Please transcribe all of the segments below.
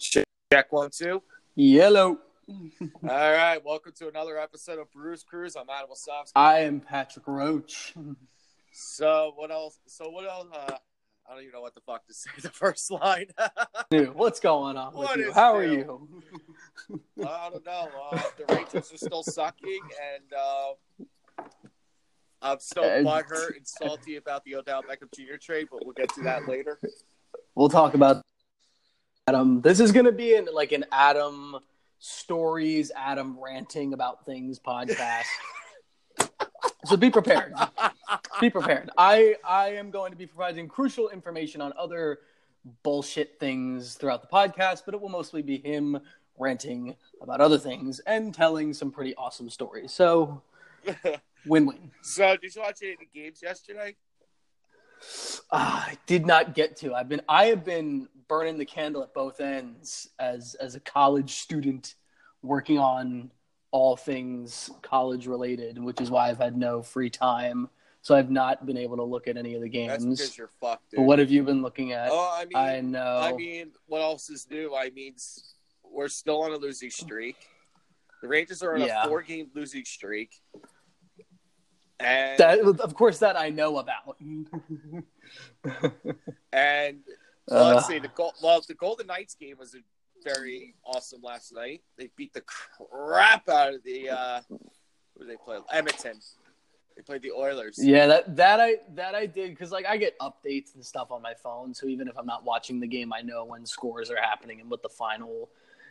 Check one, two. Yellow. All right, welcome to another episode of Bruce Cruise. I'm Adam Wasowski. I am Patrick Roach. So what else? So what else? Uh, I don't even know what the fuck to say. The first line. Dude, what's going on with you? How are you? I don't know. Uh, the Rangers are still sucking, and uh, I'm still butthurt and salty about the Odell Beckham Jr. trade, but we'll get to that later. We'll talk about Adam. This is going to be in like an Adam stories, Adam ranting about things podcast. so be prepared. Be prepared. I I am going to be providing crucial information on other bullshit things throughout the podcast, but it will mostly be him ranting about other things and telling some pretty awesome stories. So win-win. so did you watch any of the games yesterday? Ah, I did not get to. I've been I have been burning the candle at both ends as as a college student working on all things college related, which is why I've had no free time. So I've not been able to look at any of the That's games. because you're fucked. Dude. But what have you been looking at? Oh, I mean, I know. I mean, what else is new? I mean, we're still on a losing streak. The Rangers are on Yeah. a four-game losing streak, and that, of course, that I know about. and Uh, let's see. The well, the Golden Knights game was a very awesome last night. They beat the crap out of the uh, who did they play? Edmonton. They played the Oilers. Yeah, that that I that I did because like I get updates and stuff on my phone, so even if I'm not watching the game, I know when scores are happening and what the final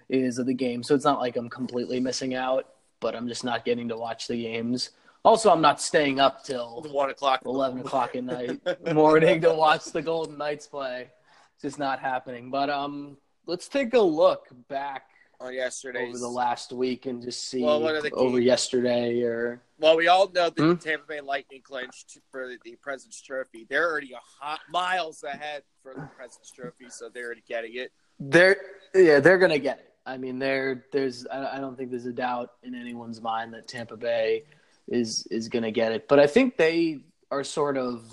is of the game. So it's not like I'm completely missing out, but I'm just not getting to watch the games. Also, I'm not staying up till One o'clock. eleven o'clock at night morning to watch the Golden Knights play. It's just not happening. But um, let's take a look back on yesterday over the last week and just see Well, what are the over yesterday or Well, we all know the Hmm? Tampa Bay Lightning clinched for the President's Trophy. They're already a hot miles ahead for the President's Trophy, so they're already getting it. They're yeah, they're gonna get it. I mean, there there's I I don't think there's a doubt in anyone's mind that Tampa Bay is is gonna get it. But I think they are sort of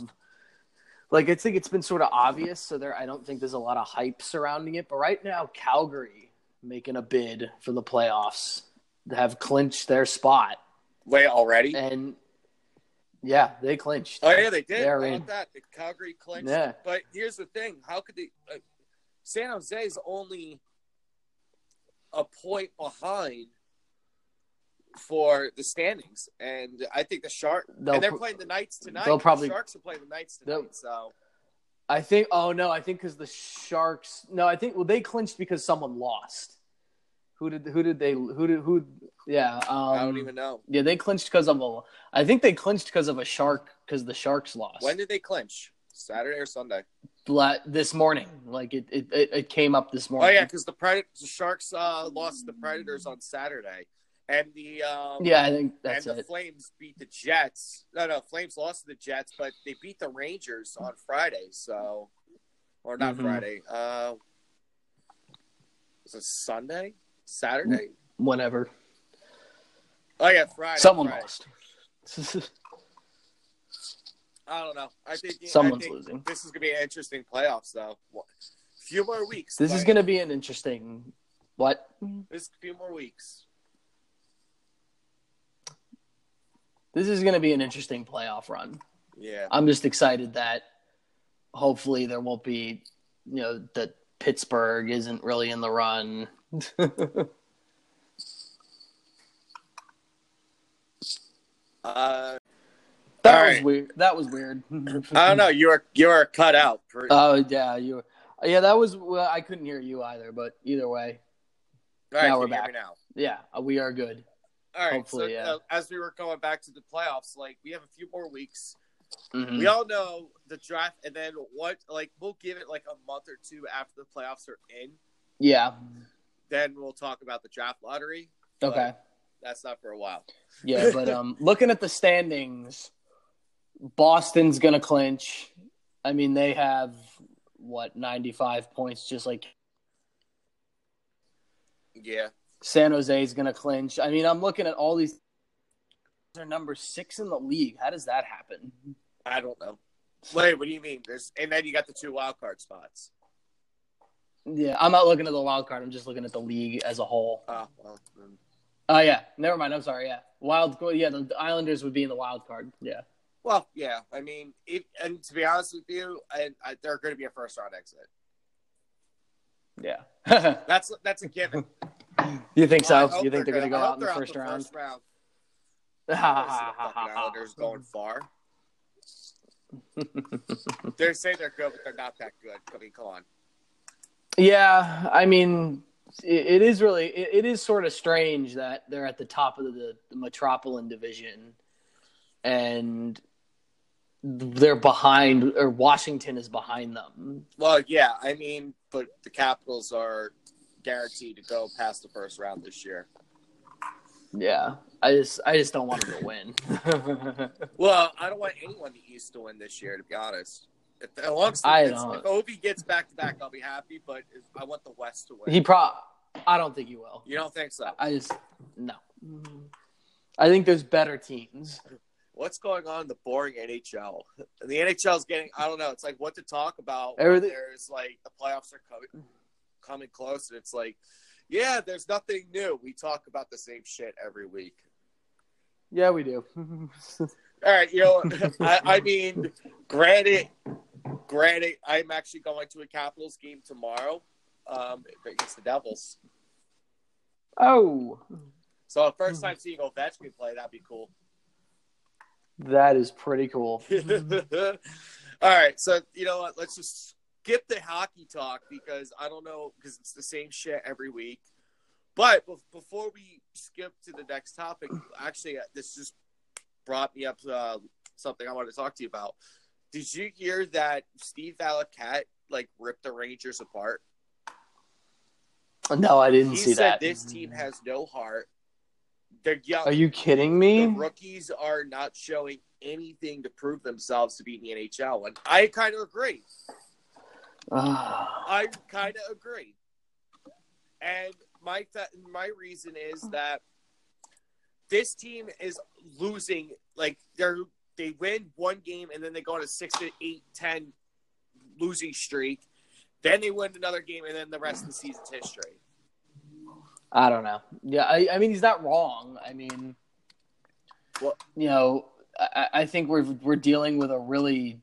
like I think it's been sort of obvious. So there, I don't think there's a lot of hype surrounding it. But right now, Calgary making a bid for the playoffs have clinched their spot, Wait, already? and yeah, they clinched. Oh yeah, they did. They're How in. that? The Calgary clinched. Yeah. But here's the thing: how could they? Uh, San Jose is only a point behind for the standings, and I think the Shark They'll and they're playing the Knights tonight. they'll probably- the Sharks are playing the Knights tonight. So I think. Oh no, I think because the Sharks. No, I think. Well, they clinched because someone lost. Who did? Who did they? Who did? Who? Yeah. Um, I don't even know Yeah, they clinched because of a. I think they clinched because of a shark because the Sharks lost. when did they clinch? Saturday or Sunday? This morning? Like it, it, it, came up this morning. Oh yeah, because the Predators, the Sharks uh, lost the Predators on Saturday, and the um, Yeah, I think that's and the it. Flames beat the Jets. No, no, Flames lost to the Jets, but they beat the Rangers on Friday. So, or not Mhm. Friday. Uh, was it Sunday? Saturday? Whenever Oh yeah, Friday. someone Friday. lost, I don't know. I think someone's I think losing. This is gonna be an interesting playoffs, though. What- few more weeks. This is going to be an interesting. What? This few more weeks. This is going to be an interesting playoff run. Yeah. I'm just excited that hopefully there won't be, you know, that Pittsburgh isn't really in the run. Uh, That was right. weird. That was weird. I don't know. You are you are cut out. For, Oh yeah, you. Were... Yeah, that was. Well, I couldn't hear you either, but either way, All right, now can we're back. now. yeah, we are good. All right. Hopefully, so yeah. uh, as we were going back to the playoffs, like we have a few more weeks. Mhm. We all know the draft, and then what? Like we'll give it like a month or two after the playoffs are in. Yeah. Then we'll talk about the draft lottery. Okay. That's not for a while. Yeah, but um, looking at the standings, Boston's gonna clinch. I mean, they have what ninety five points, just like Yeah. San Jose is gonna clinch. I mean, I'm looking at all these. They're number six in the league. How does that happen? I don't know. Wait, what do you mean? There's and then you got the two wild card spots. Yeah, I'm not looking at the wild card. I'm just looking at the league as a whole. Oh, well, then- Oh yeah, never mind. I'm sorry. Yeah, wild. Yeah, the Islanders would be in the wild card. Yeah. well, yeah. I mean, it, and to be honest with you, I, I, uh, they're going to be a first round exit. Yeah. That's that's a given. You think I so? You think they're going to go out in the they're first round? First round. The Islanders going far. They say they're good, but they're not that good. I mean, come on. Yeah, I mean, it, it is really it, it is sort of strange that they're at the top of the, the Metropolitan division, and they're behind, or Washington is behind them. Well, yeah, I mean, but the Capitals are guaranteed to go past the first round this year. Yeah, I just I just don't want them to win. Well, I don't want anyone in the East to win this year, to be honest. If, as long I if, don't. if Ovi gets back to back, I'll be happy. But if, I want the West to win. he pro, I don't think he will. you don't think so? I just no. I think there's better teams. What's going on in the boring NHL? The NHL is getting. I don't know. It's like what to talk about. when Everything- There's like the playoffs are coming, coming close, and it's like, yeah, there's nothing new. We talk about the same shit every week. Yeah, we do. All right, you know, I, I mean, granted, granted, I'm actually going to a Capitals game tomorrow um, against the Devils. oh, So first time seeing Ovechkin play, that'd be cool. that is pretty cool. All right, so you know what? Let's just skip the hockey talk because I don't know because it's the same shit every week. But bef- before we skip to the next topic, actually, uh, this just brought me up to uh, something I wanted to talk to you about. Did you hear that Steve Valiquette like ripped the Rangers apart? No, I didn't He see said that. this team has no heart. They're young. Are you kidding me? the rookies are not showing anything to prove themselves to be in the NHL, and I kind of agree. Ah. I kind of agree. And my th- my reason is that this team is losing. Like they're they win one game and then they go on a six to eight ten losing streak. Then they win another game and then the rest of the season's history. I don't know. Yeah, I, I mean, he's not wrong. I mean, Well- you know, I, I think we're we're dealing with a really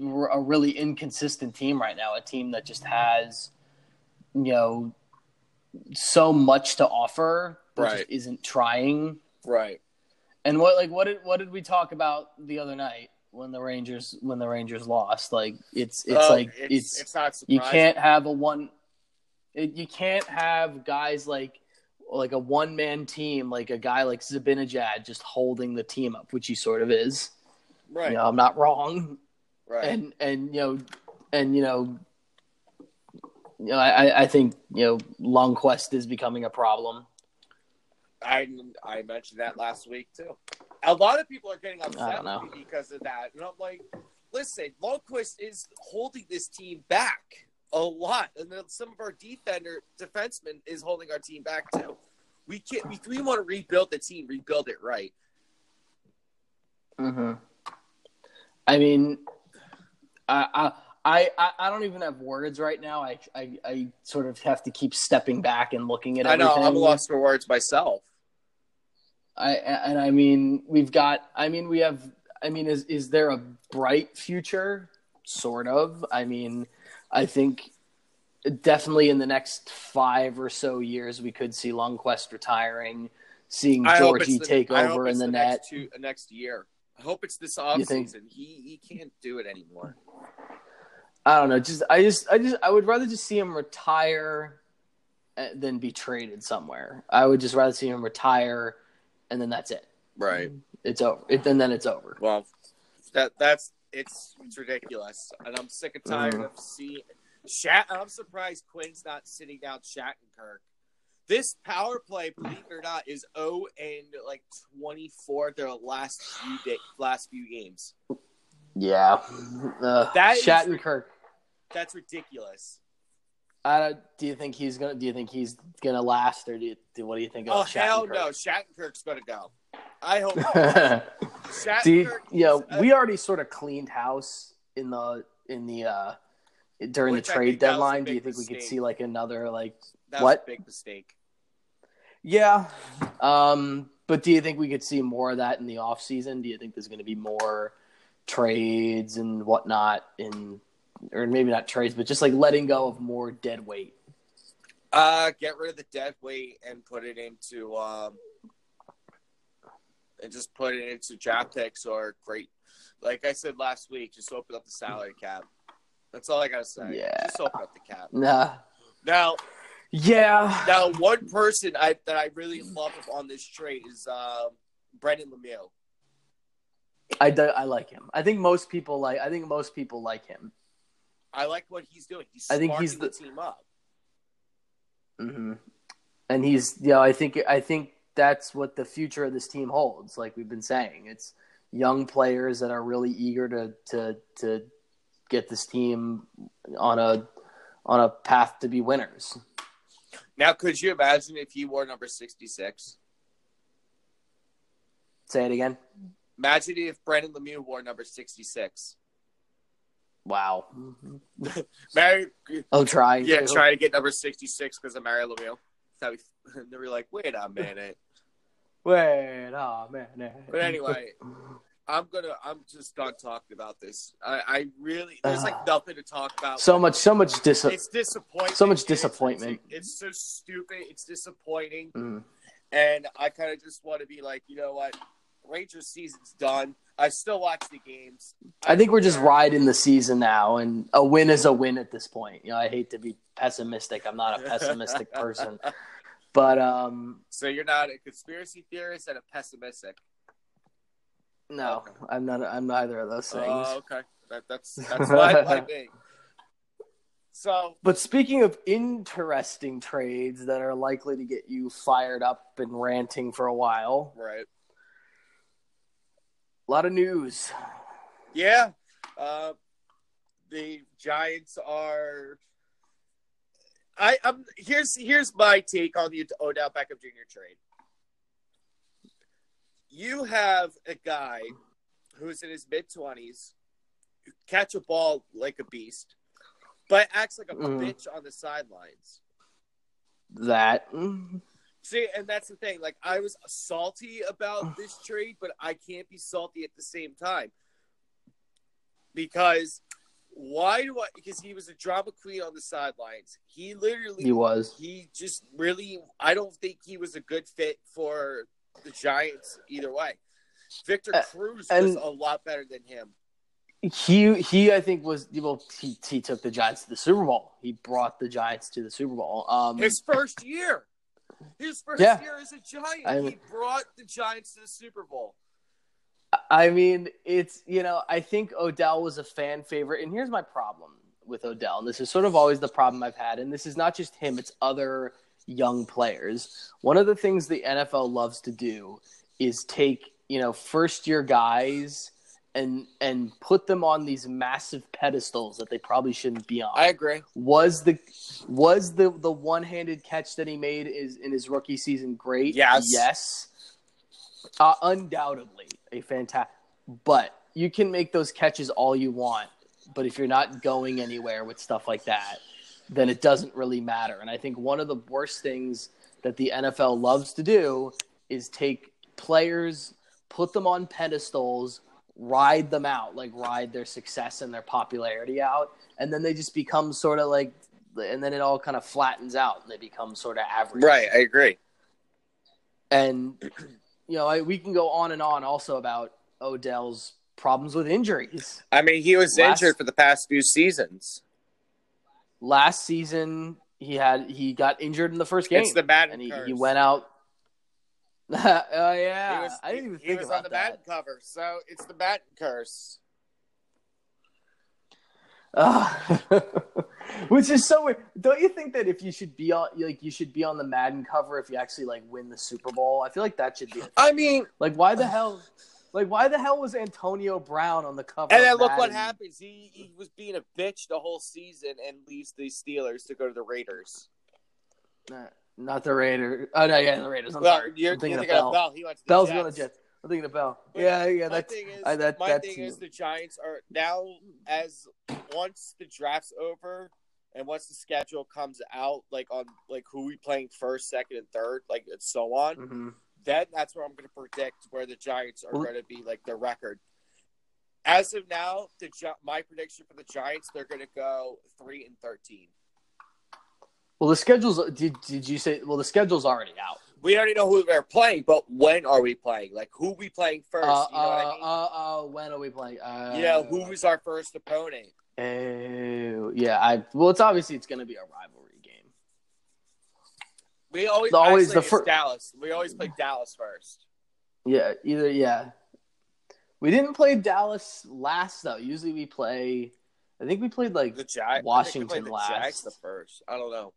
a really inconsistent team right now. A team that just has, you know, so much to offer, but Right. just isn't trying. Right. And what like what did what did we talk about the other night when the Rangers when the Rangers lost? Like it's it's oh, like it's, it's, it's not surprising. you can't have a one it, you can't have guys like like a one man team like a guy like Zibanejad just holding the team up, which he sort of is. right. You know, I'm not wrong. Right. And and you know and you know you know, I, I think you know Lundqvist is becoming a problem. I I mentioned that last week too. A lot of people are getting upset don't know. with me because of that, and I'm like, listen, Lundqvist is holding this team back a lot, and then some of our defender defensemen is holding our team back too. We can't. If we want to rebuild the team, rebuild it right. Mm-hmm. I mean, I, I I I don't even have words right now. I, I I sort of have to keep stepping back and looking at I know everything. I'm lost for words myself. I and I mean we've got I mean we have I mean is is there a bright future sort of I mean I think definitely in the next 5 or so years we could see Lundqvist retiring seeing I Georgie the, take over in the, the net next two, next year. I hope it's this off season. He he can't do it anymore. I don't know just I just I just I would rather just see him retire uh, than be traded somewhere I would just rather see him retire and then that's it Right. it's over it, and then it's over Well, that that's it's it's ridiculous, and I'm sick and tired Mhm. of seeing Shat. I'm surprised Quinn's not sitting down Shattenkirk. This power play, believe it or not, is 0 and like 24 their last few day, last few games. yeah uh, That is- Shattenkirk That's ridiculous. Uh, do you think he's gonna? Do you think he's gonna last, or do you? Do, what do you think? Oh Of hell no, Shattenkirk's gonna go. I hope Shattenkirk. you is- uh, we already sort of cleaned house in the in the uh during Which the trade think that was a deadline? Do you think we could see like another like That What? big mistake. Yeah. Um, but do you think we could see more of that in the off season? Do you think there's going to be more trades and whatnot in, or maybe not trades, but just like letting go of more dead weight? Uh, get rid of the dead weight and put it into um, and just put it into draft picks or great. Like I said last week, just open up the salary cap. That's all I gotta say. Yeah. Just open up the cap. Nah. Now, Yeah. now one person I that I really love on this trade is um, Brendan Lemieux. I, do, I like him. I think most people like. I think most people like him. I like what he's doing. He's I think he's the- the team up. Mm-hmm. And he's, you know, I think I think that's what the future of this team holds. Like we've been saying, it's young players that are really eager to to to get this team on a on a path to be winners. Now, could you imagine if he wore number sixty-six? Say it again. Imagine if Brendan Lemieux wore number sixty-six. Wow. Mary, I'll try. yeah, try to get number sixty-six because of Mario Lemieux. So we, they were like, "Wait a minute." Wait, oh man. But anyway, I'm gonna. I'm just done talking about this. I, I really. There's like nothing to talk about. so much, so much dis. It's disappointing. so much disappointment. It's, it's so stupid. It's disappointing, Mm. and I kind of just want to be like, you know what? Rangers season's done. I still watch the games. I think we're just riding the season now, and a win is a win at this point. You know, I hate to be pessimistic. I'm not a pessimistic person, but um, So you're not a conspiracy theorist and a pessimistic. No, Okay. I'm not. I'm neither of those things. Oh, okay. That, that's that's fine by me. So But speaking of interesting trades that are likely to get you fired up and ranting for a while, right, a lot of news. yeah. Uh, the Giants are. I, I'm here's here's my take on the Odell Beckham Jr. trade. You have a guy who's in his mid twenties, catch a ball like a beast, but acts like a Mhm. bitch on the sidelines. That mm, See, and that's the thing. Like, I was salty about this trade, but I can't be salty at the same time because why do I? Because he was a drama queen on the sidelines. He literally he was. he just really I don't think he was a good fit for the Giants either way. Victor Uh, Cruz was a lot better than him. He he I think was well he, he took the Giants to the Super Bowl. He brought the Giants to the Super Bowl. Um His first year. His first Yeah. year as a Giant. I he brought the Giants to the Super Bowl. I mean, it's you know, I think Odell was a fan favorite, and here's my problem with Odell, and this is sort of always the problem I've had, and this is not just him; it's other young players. One of the things the NFL loves to do is take you know first year guys and and put them on these massive pedestals that they probably shouldn't be on. I agree. was the was the the one handed catch that he made is in his rookie season great? Yes. Yes. Uh, undoubtedly a fantastic. But you can make those catches all you want, but if you're not going anywhere with stuff like that, then it doesn't really matter. And I think one of the worst things that the NFL loves to do is take players, put them on pedestals, ride them out, like ride their success and their popularity out, and then they just become sort of like, and then it all kind of flattens out and they become sort of average. Right, I agree. And you know, I, we can go on and on also about Odell's problems with injuries. I mean, he was Last- injured for the past few seasons. Last season, he had he got injured in the first game, It's the Madden and he, curse. he went out. oh yeah, he was, I didn't even he think was about on the that. Madden cover, so it's the Madden curse. Ugh. Which is so weird. Don't you think that if you should be on like you should be on the Madden cover if you actually like win the Super Bowl? I feel like that should be I mean, like why the hell like why the hell was Antonio Brown on the cover? and then look what happens. He he was being a bitch the whole season and leaves the Steelers to go to the Raiders. Not the Raiders. Oh no, yeah, the Raiders. I'm well, sorry. you're, I'm thinking you're of Bell. Bell. He went to the Bell's Jets. going to Jets. I'm thinking of Bell. But Yeah, yeah. my That's thing is, I- that- my thing is the Giants are now as once the draft's over and once the schedule comes out, like on like who we playing first, second, and third, like and so on. Mhm. Then that's where I'm going to predict where the Giants are going to be, like their record. As of now, the my prediction for the Giants, they're going to go three and thirteen. Well, the schedule's did did you say? Well, the schedule's already out. We already know who they're playing, but when are we playing? Like who we playing first? Uh, you know what I uh, mean? uh, uh, when are we playing? Uh, you know who is our first opponent? Oh, yeah. I well, it's obviously it's going to be a game. We always The- always the it's fir- Dallas. We always play Dallas first. Yeah, either yeah. We didn't play Dallas last though. Usually we play. I think we played like The Jag- Washington I think we played the last. Jags the first. I don't know.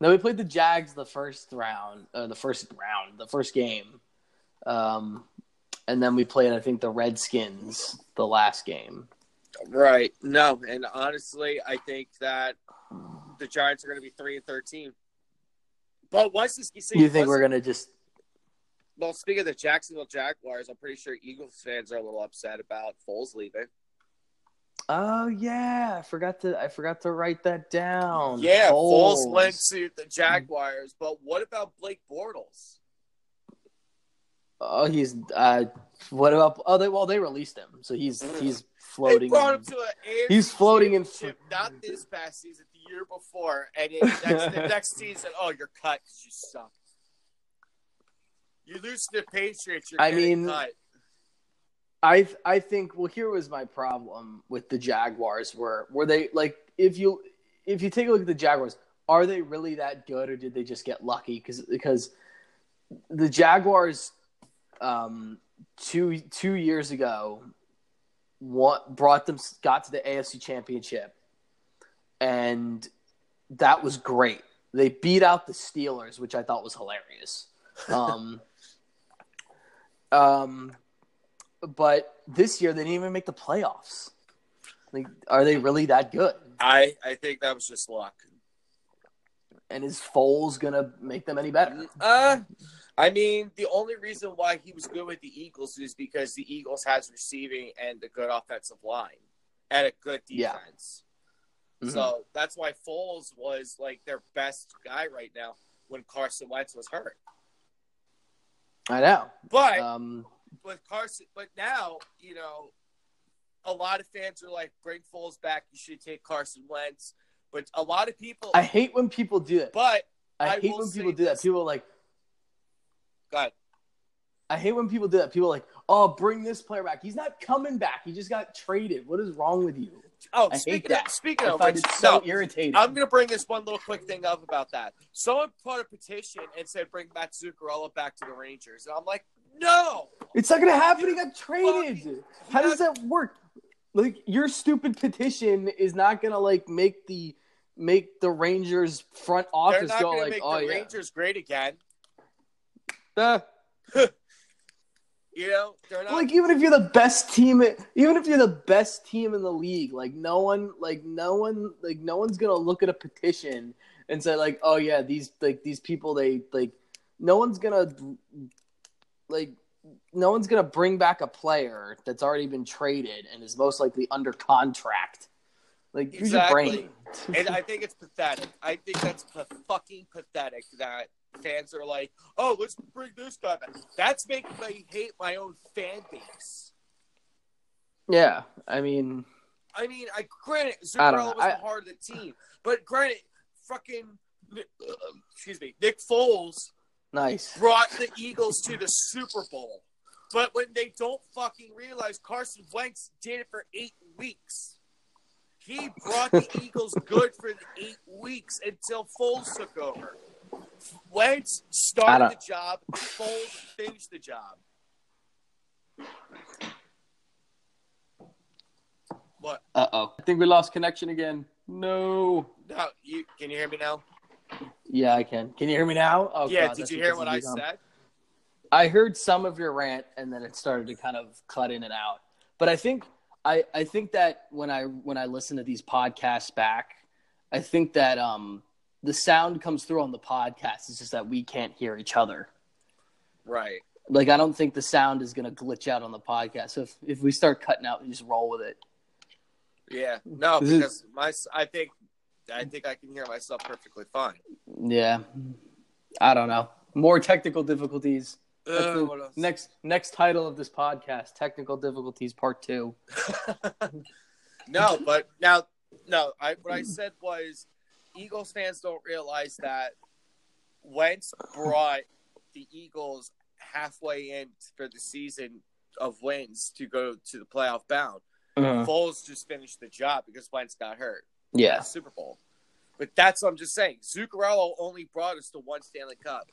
no, we played the Jags the first round, uh, the first round, the first game, um, and then we played I think the Redskins the last game. Right. No, and honestly, I think that the Giants are going to be three and thirteen. But once this, see, you think we're gonna just? Well, speaking of the Jacksonville Jaguars, I'm pretty sure Eagles fans are a little upset about Foles leaving. Oh yeah, I forgot to I forgot to write that down. Yeah, Foles Foles. went to the Jaguars, but what about Blake Bortles? Oh, he's uh, what about? Oh, they well they released him, so he's he's They floating. brought him to an AFC He's floating in- not this past season, year before, and it, next, the next season, oh, you're cut because you suck. You lose to the Patriots, you're I mean, cut. I I think well here was my problem with the Jaguars were were they like if you if you take a look at the Jaguars are they really that good or did they just get lucky because because the Jaguars um two two years ago what brought them got to the AFC championship and that was great they beat out the Steelers which I thought was hilarious um um but this year they didn't even make the playoffs. Like, are they really that good? I, I think that was just luck. And is Foles gonna make them any better? Uh, I mean, the only reason why he was good with the Eagles is because the Eagles has receiving and a good offensive line and a good Yeah. Mhm. So that's why Foles was like their best guy right now when Carson Wentz was hurt. I know. But Um, with Carson, but now you know, a lot of fans are like, "Bring Foles back. You should take Carson Wentz." But a lot of people, I hate when people do it. but I, I hate when people do that. People are like, God, I hate when people do that. People are like, oh, bring this player back. He's not coming back. He just got traded. What is wrong with you? Oh, I speaking of speaking I of which, so no, irritating. I'm gonna bring this one little quick thing up about that. Someone put a petition and said bring Matt Zuccarello back to the Rangers, and I'm like, no. It's not gonna happen. He got traded. Fucking- How does that work? Like your stupid petition is not gonna like make the make the Rangers front office not go like, make oh the yeah, Rangers great again. Uh, You know, they're not. like even if you're the best team, even if you're the best team in the league, like no one, like no one, like no one's gonna look at a petition and say like, oh yeah, these like these people, they like, no one's gonna like. No one's gonna bring back a player that's already been traded and is most likely under contract. Like, use your brain. and I think it's pathetic. I think that's pa- fucking pathetic that fans are like, "Oh, let's bring this guy back." That's making me hate my own fan base. Yeah, I mean, I mean, I granted Zuccarello was I- the heart of the team, but granted, fucking, uh, excuse me, Nick Foles nice. brought the Eagles to the Super Bowl. But when they don't fucking realize Carson Wentz did it for eight weeks, he brought the Eagles good for the eight weeks until Foles took over. Wentz started the job, Foles finished the job. What? Uh oh. I think we lost connection again. No. No, you can you hear me now? Yeah, I can. Can you hear me now? Oh, yeah. God, did you hear what I said? I heard some of your rant, and then it started to kind of cut in and out. But I think I I think that when I when I listen to these podcasts back, I think that um the sound comes through on the podcast. It's just that we can't hear each other. Right. Like I don't think the sound is gonna glitch out on the podcast. So if if we start cutting out, we just roll with it. Yeah, no, because my I think I think I can hear myself perfectly fine. Yeah, I don't know. More technical difficulties. Uh, what else? next next title of this podcast: Technical difficulties Part Two. no, but now, no. I what I said was, Eagles fans don't realize that Wentz brought the Eagles halfway in for the season of wins to go to the playoff bound. Uh-huh. Foles just finished the job because Wentz got hurt. Yeah, Super Bowl. But that's what I'm just saying. Zuccarello only brought us to one Stanley Cup.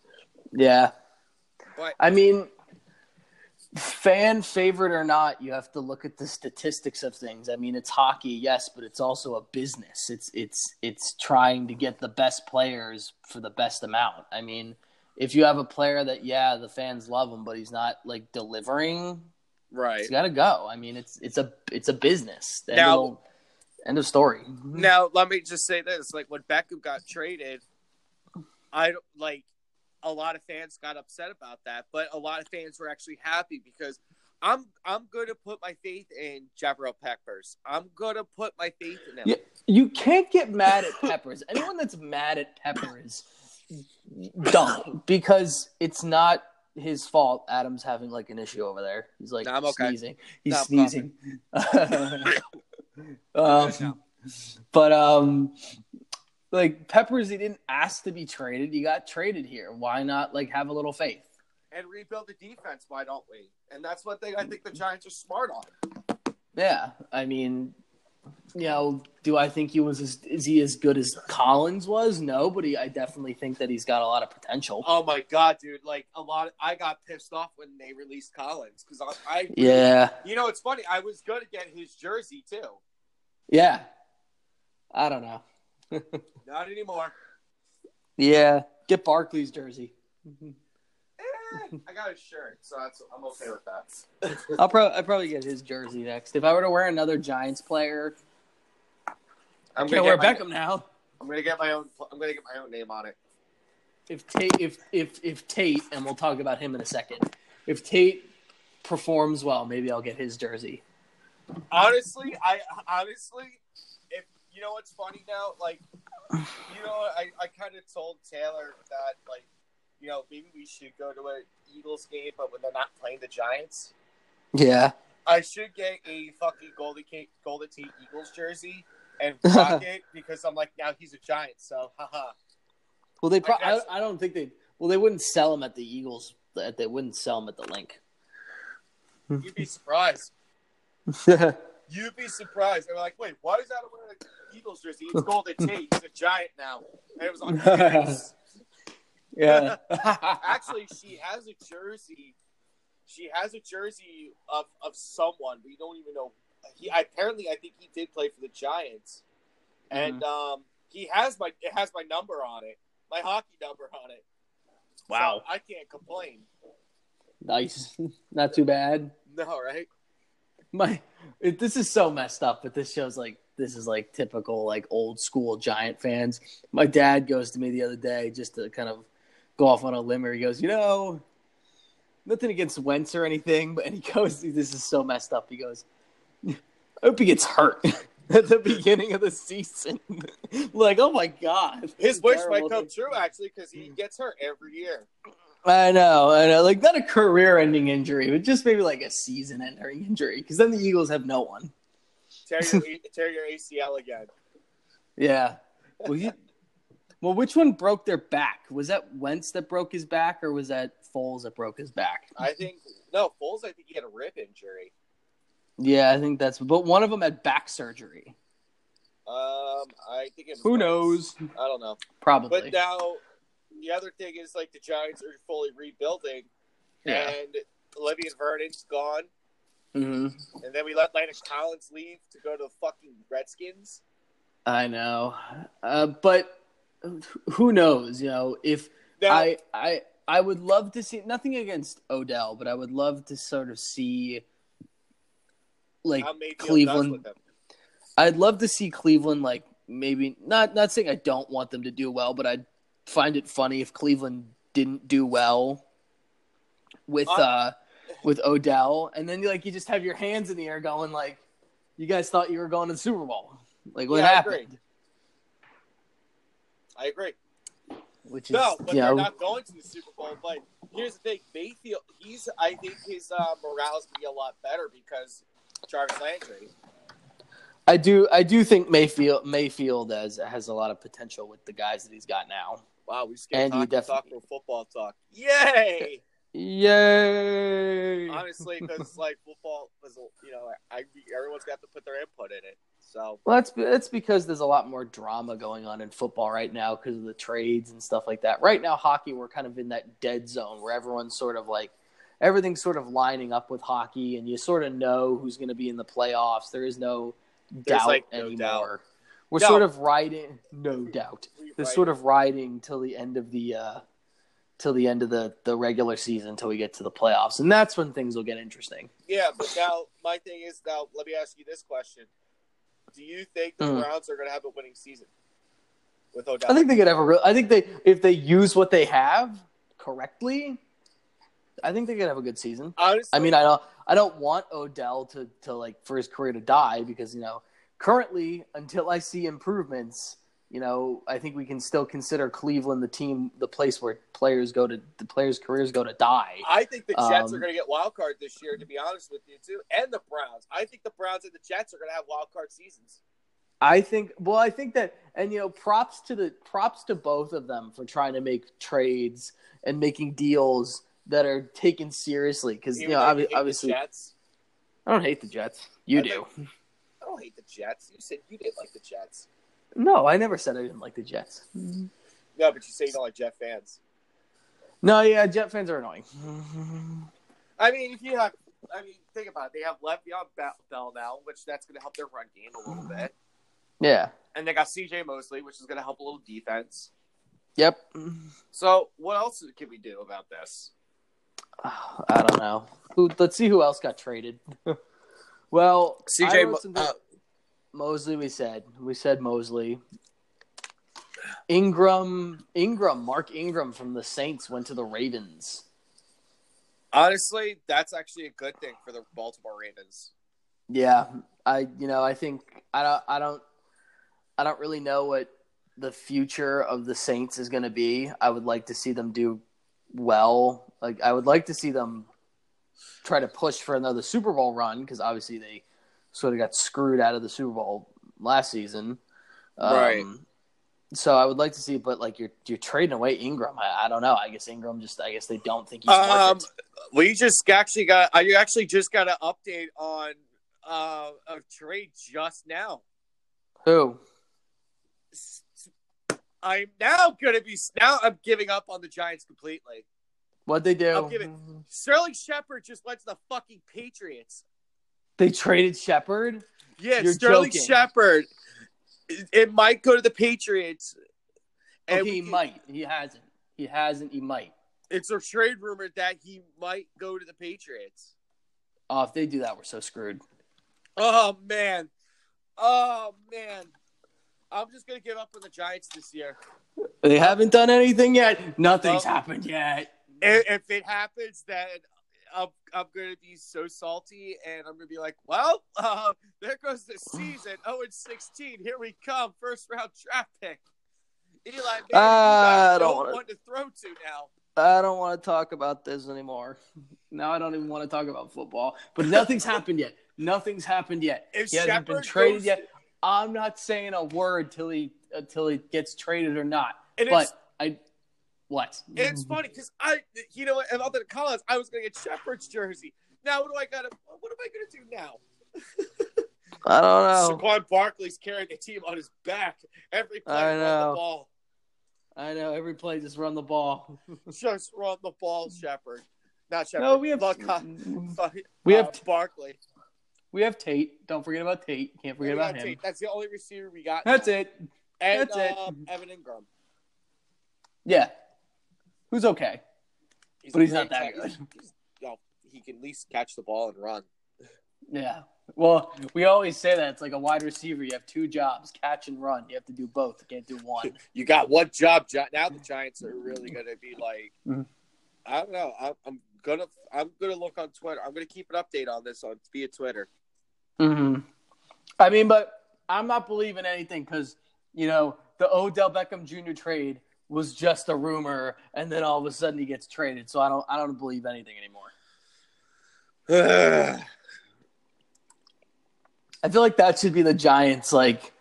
yeah. But I mean, fan favorite or not, you have to look at the statistics of things. I mean, it's hockey, yes, but it's also a business. It's it's it's trying to get the best players for the best amount. I mean, if you have a player that yeah, the fans love him, but he's not like delivering, right he's got to go. I mean, it's it's a it's a business. End, Now- of, end of story. Mm-hmm. now, let me just say this: like when Beckham got traded, I don't like a lot of fans got upset about that, but a lot of fans were actually happy because I'm I'm going to put my faith in Jabrill Peppers. I'm going to put my faith in him. Yeah. You can't get mad at Peppers. Anyone that's mad at Peppers, don't because it's not his fault. Adam's having like an issue over there. He's like No, I'm okay. sneezing. He's No, sneezing. um, but um, like Peppers, he didn't ask to be traded. He got traded here. Why not like have a little faith? And rebuild the defense. Why don't we? And that's what they. I think the Giants are smart on. Yeah, I mean, you know, do I think he was as is he as good as Collins was? No, but he, I definitely think that he's got a lot of potential. Oh my god, dude! Like a lot, of, I got pissed off when they released Collins because I, I, Yeah, you know, it's funny. I was gonna get his jersey too. yeah. I don't know. Not anymore. Yeah, get Barkley's jersey. Eh, I got his shirt, so that's I'm okay with that. I'll probably I'll probably get his jersey next. If I were to wear another Giants player, I'm gonna wear my, Beckham now. I'm gonna get my own. I'm gonna get my own name on it. If Tate, if if if Tate, and we'll talk about him in a second. If Tate performs well, maybe I'll get his jersey. Honestly, I honestly, if you know what's funny now, like, you know, I I kind of told Taylor that like, you know, maybe we should go to an Eagles game, but when they're not playing the Giants. Yeah, I should get a fucking Golden Golden Tate Eagles jersey and rock it because I'm like now he's a Giant, so haha. Well, they. Pro- I I, guess- I don't think they. Well, they wouldn't sell him at the Eagles. They wouldn't sell him at the Linc. You'd be surprised. You'd be surprised. They were like, wait, why is that wearing Eagles jersey? It's Golden Tate. He's a Giant now, and it was on. Yeah. Actually, she has a jersey. She has a jersey of of someone. We don't even know. He apparently, I think he did play for the Giants, and um, he has my it has my number on it, my hockey number on it. Wow. So I can't complain. nice. Not too bad. No, right? My it, this is so messed up, but this shows like this is like typical like old school Giant fans. My dad goes to me the other day just to kind of go off on a limb. He goes, you know, nothing against Wentz or anything, but and he goes, this is so messed up. He goes, I hope he gets hurt at the beginning of the season. like, oh my god, His wish might come true actually because he gets hurt every year. I know, I know. Like not a career-ending injury, but just maybe like a season-ending injury. Because then the Eagles have no one. Tear your tear your ACL again. Yeah. Well, he, well, which one broke their back? Was that Wentz that broke his back, or was that Foles that broke his back? I think no Foles. I think he had a rib injury. Yeah, I think that's. But one of them had back surgery. Um, I think it was Who Wentz. knows? I don't know. Probably. But now the other thing is like the Giants are fully rebuilding, yeah. and Olivier Vernon's gone, hmm and then we let Landon Collins leave to go to the fucking Redskins. I know, uh, but who knows? You know, if Now, I I I would love to see nothing against Odell, but I would love to sort of see like Cleveland. I'd love to see Cleveland like maybe not not saying I don't want them to do well, but I'd find it funny if Cleveland didn't do well with I- uh with Odell, and then like you just have your hands in the air going like, you guys thought you were going to the Super Bowl. Like what Yeah, I agree. happened? I agree. Which is No, but you they're not going to the Super Bowl. But here's the thing: Mayfield. He's. I think his uh, morale is going to be a lot better because Jarvis Landry. I do I do think Mayfield Mayfield has has a lot of potential with the guys that he's got now. Wow, we just get you talk, talk definitely- for football talk. Yay! Yay! Honestly, because like football is, you know, I everyone's got to put their input in it. So Well, that's that's because there's a lot more drama going on in football right now because of the trades and stuff like that. Right now, hockey we're kind of in that dead zone where everyone's sort of like everything's sort of lining up with hockey, and you sort of know who's going to be in the playoffs. There is no There's, doubt like, no anymore. doubt. We're No. sort of riding, no doubt. They're sort of riding till the end of the uh, till the end of the the regular season until we get to the playoffs, and that's when things will get interesting. Yeah, but now my thing is now. Let me ask you this question: Do you think the Mhm. Browns are going to have a winning season with Odell? I think they could have a real. I think they if they use what they have correctly, I think they could have a good season. Honestly, I mean, I don't I don't want Odell to to like for his career to die because you know currently until I see improvements, you know, I think we can still consider Cleveland the team, the place where players go to the players' careers go to die. I think the Jets Um, are going to get wild card this year. To be honest with you, too, and the Browns. I think the Browns and the Jets are going to have wild card seasons. I think well, I think that and you know, props to the props to both of them for trying to make trades and making deals that are taken seriously because you Even know though obvi- obviously Jets. I don't hate the Jets. You I do. I don't hate the Jets. You said you didn't like the Jets. No, I never said I didn't like the Jets. No, but you say you don't like Jet fans. No, yeah, Jet fans are annoying. I mean, if you have, I mean, think about it. They have Le'Veon Be- Bell now, which that's going to help their run game a little bit, Yeah. and they got C.J. Mosley, which is going to help a little defense. Yep. So, what else can we do about this? I don't know. Who? Let's see who else got traded. well, C.J. wrote Mo- some uh, Mosley. We said we said Mosley. Ingram, Ingram, Mark Ingram from the Saints went to the Ravens. honestly, that's actually a good thing for the Baltimore Ravens. Yeah, I you know I think I don't I don't I don't really know what the future of the Saints is going to be. I would like to see them do well. Like I would like to see them try to push for another Super Bowl run because obviously they sort of got screwed out of the Super Bowl last season. Um, Right. So I would like to see, but like you're you're trading away Ingram. I, I don't know. I guess Ingram just. I guess they don't think he's worth Um, it. we just actually got. I actually just got an update on uh, a trade just now. Who? I'm now going to be now. I'm giving up on the Giants completely. What'd they do? Give it- Sterling Shepard just went to the fucking Patriots. They traded Shepard. Yeah, You're Sterling joking. Shepard. It, it might go to the Patriots. And Okay, he can- might. He hasn't. He hasn't. He might. It's a trade rumor that he might go to the Patriots. Oh, if they do that, we're so screwed. Oh man, oh man. I'm just gonna give up on the Giants this year. They haven't done anything yet. Nothing's Well- happened yet. If, if it happens, then I'm, I'm gonna be so salty, and I'm gonna be like, well, uh, there goes the season. 0 and 16. Here we come. First round draft pick. Eli you I don't wanna- to throw to now. I don't want to talk about this anymore. Now I don't even want to talk about football. But nothing's happened yet. Nothing's happened yet. If he hasn't been traded goes- yet. I'm not saying a word till he until he gets traded or not. And but I what? it's funny because I, you know, what, about the Collins, I was gonna get Shepard's jersey. Now what do I gotta? What am I gonna do now? I don't know. Saquon Barkley's carrying the team on his back. Every play I run know. the ball. I know every play just run the ball. Just run the ball, Shepard. Not Shepard. No, we have Luck, uh, we uh, have Barkley. we have Tate. Don't forget about Tate. Can't forget about him. Tate. That's the only receiver we got. That's now. it. And, That's it. uh, Evan Engram. Yeah. Who's okay? He's But he's not that catch- good. he's- you know, he can at least catch the ball and run. Yeah. Well, we always say that it's like a wide receiver. You have two jobs: catch and run. You have to do both. You can't do one. You got one job. Now the Giants are really going to be like, Mhm. I don't know. I'm, I'm gonna I'm gonna look on Twitter. I'm gonna keep an update on this on via Twitter. Mm-hmm. I mean, but I'm not believing anything because you know the Odell Beckham Jr. trade was just a rumor, and then all of a sudden he gets traded. So I don't I don't believe anything anymore. I feel like that should be the Giants like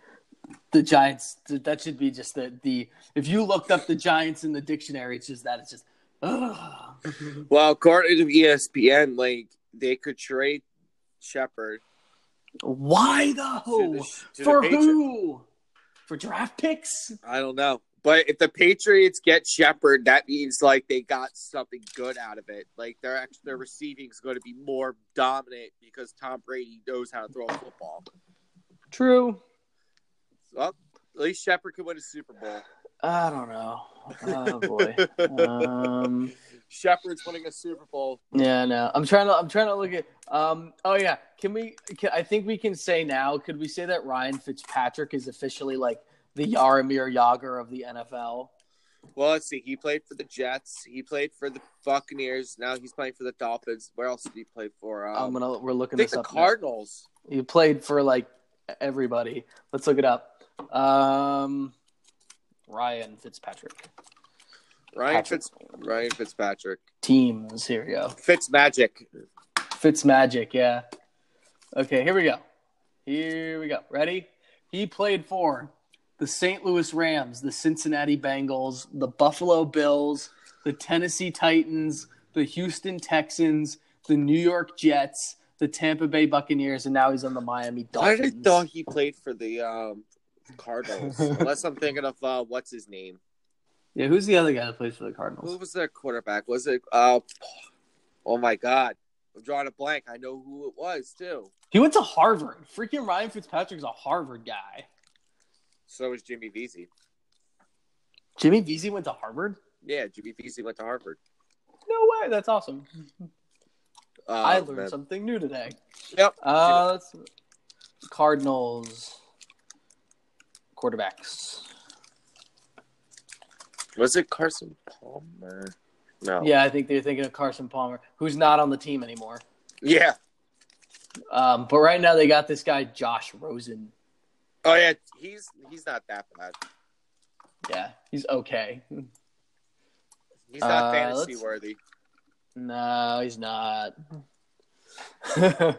the Giants. That should be just the the. If you looked up the Giants in the dictionary, it's just that. It's just. Ugh. well, according to ESPN, like they could trade Shepard Why though? to the, to For who? For draft picks? I don't know. But if the Patriots get Shepard, that means like they got something good out of it. Like their actually their receiving is going to be more dominant because Tom Brady knows how to throw a football. True. Well, at least Shepard could win a Super Bowl. I don't know. Oh boy. um. Shepard's winning a Super Bowl. Yeah, no. I'm trying to. I'm trying to look at. Um. Oh yeah. Can we? Can, I think we can say now. Could we say that Ryan Fitzpatrick is officially like the Jaromir Jagr of the NFL? Well, let's see. He played for the Jets. He played for the Buccaneers. Now he's playing for the Dolphins. Where else did he play for? Um, I'm gonna. We're I looking think this the up. now. Cardinals. He played for like everybody. Let's look it up. Um. Ryan Fitzpatrick Ryan Patrick. Fitz. Ryan Fitzpatrick. teams. Here we go. Fitz Magic. Fitz Magic, yeah. Okay, here we go. Here we go. Ready? He played for the St. Louis Rams, the Cincinnati Bengals, the Buffalo Bills, the Tennessee Titans, the Houston Texans, the New York Jets, the Tampa Bay Buccaneers, and now he's on the Miami Dolphins. didn't thought he played for the um, Cardinals. Unless I'm thinking of uh, what's his name? Yeah, who's the other guy that plays for the Cardinals? Who was their quarterback? Was it? Uh, oh my God, I'm drawing a blank. I know who it was too. He went to Harvard. Freaking Ryan Fitzpatrick's a Harvard guy. So was Jimmy Vesey. Jimmy Vesey went to Harvard? Yeah, Jimmy Vesey went to Harvard. No way. That's awesome. Uh, I learned man. something new today. Yep. Uh, Cardinals quarterbacks. Was it Carson Palmer? No. Yeah, I think they're thinking of Carson Palmer, who's not on the team anymore. Yeah. Um, but right now they got this guy Josh Rosen. Oh yeah, he's he's not that bad. Yeah, he's okay. He's not Uh, fantasy let's- worthy. No, he's not. oh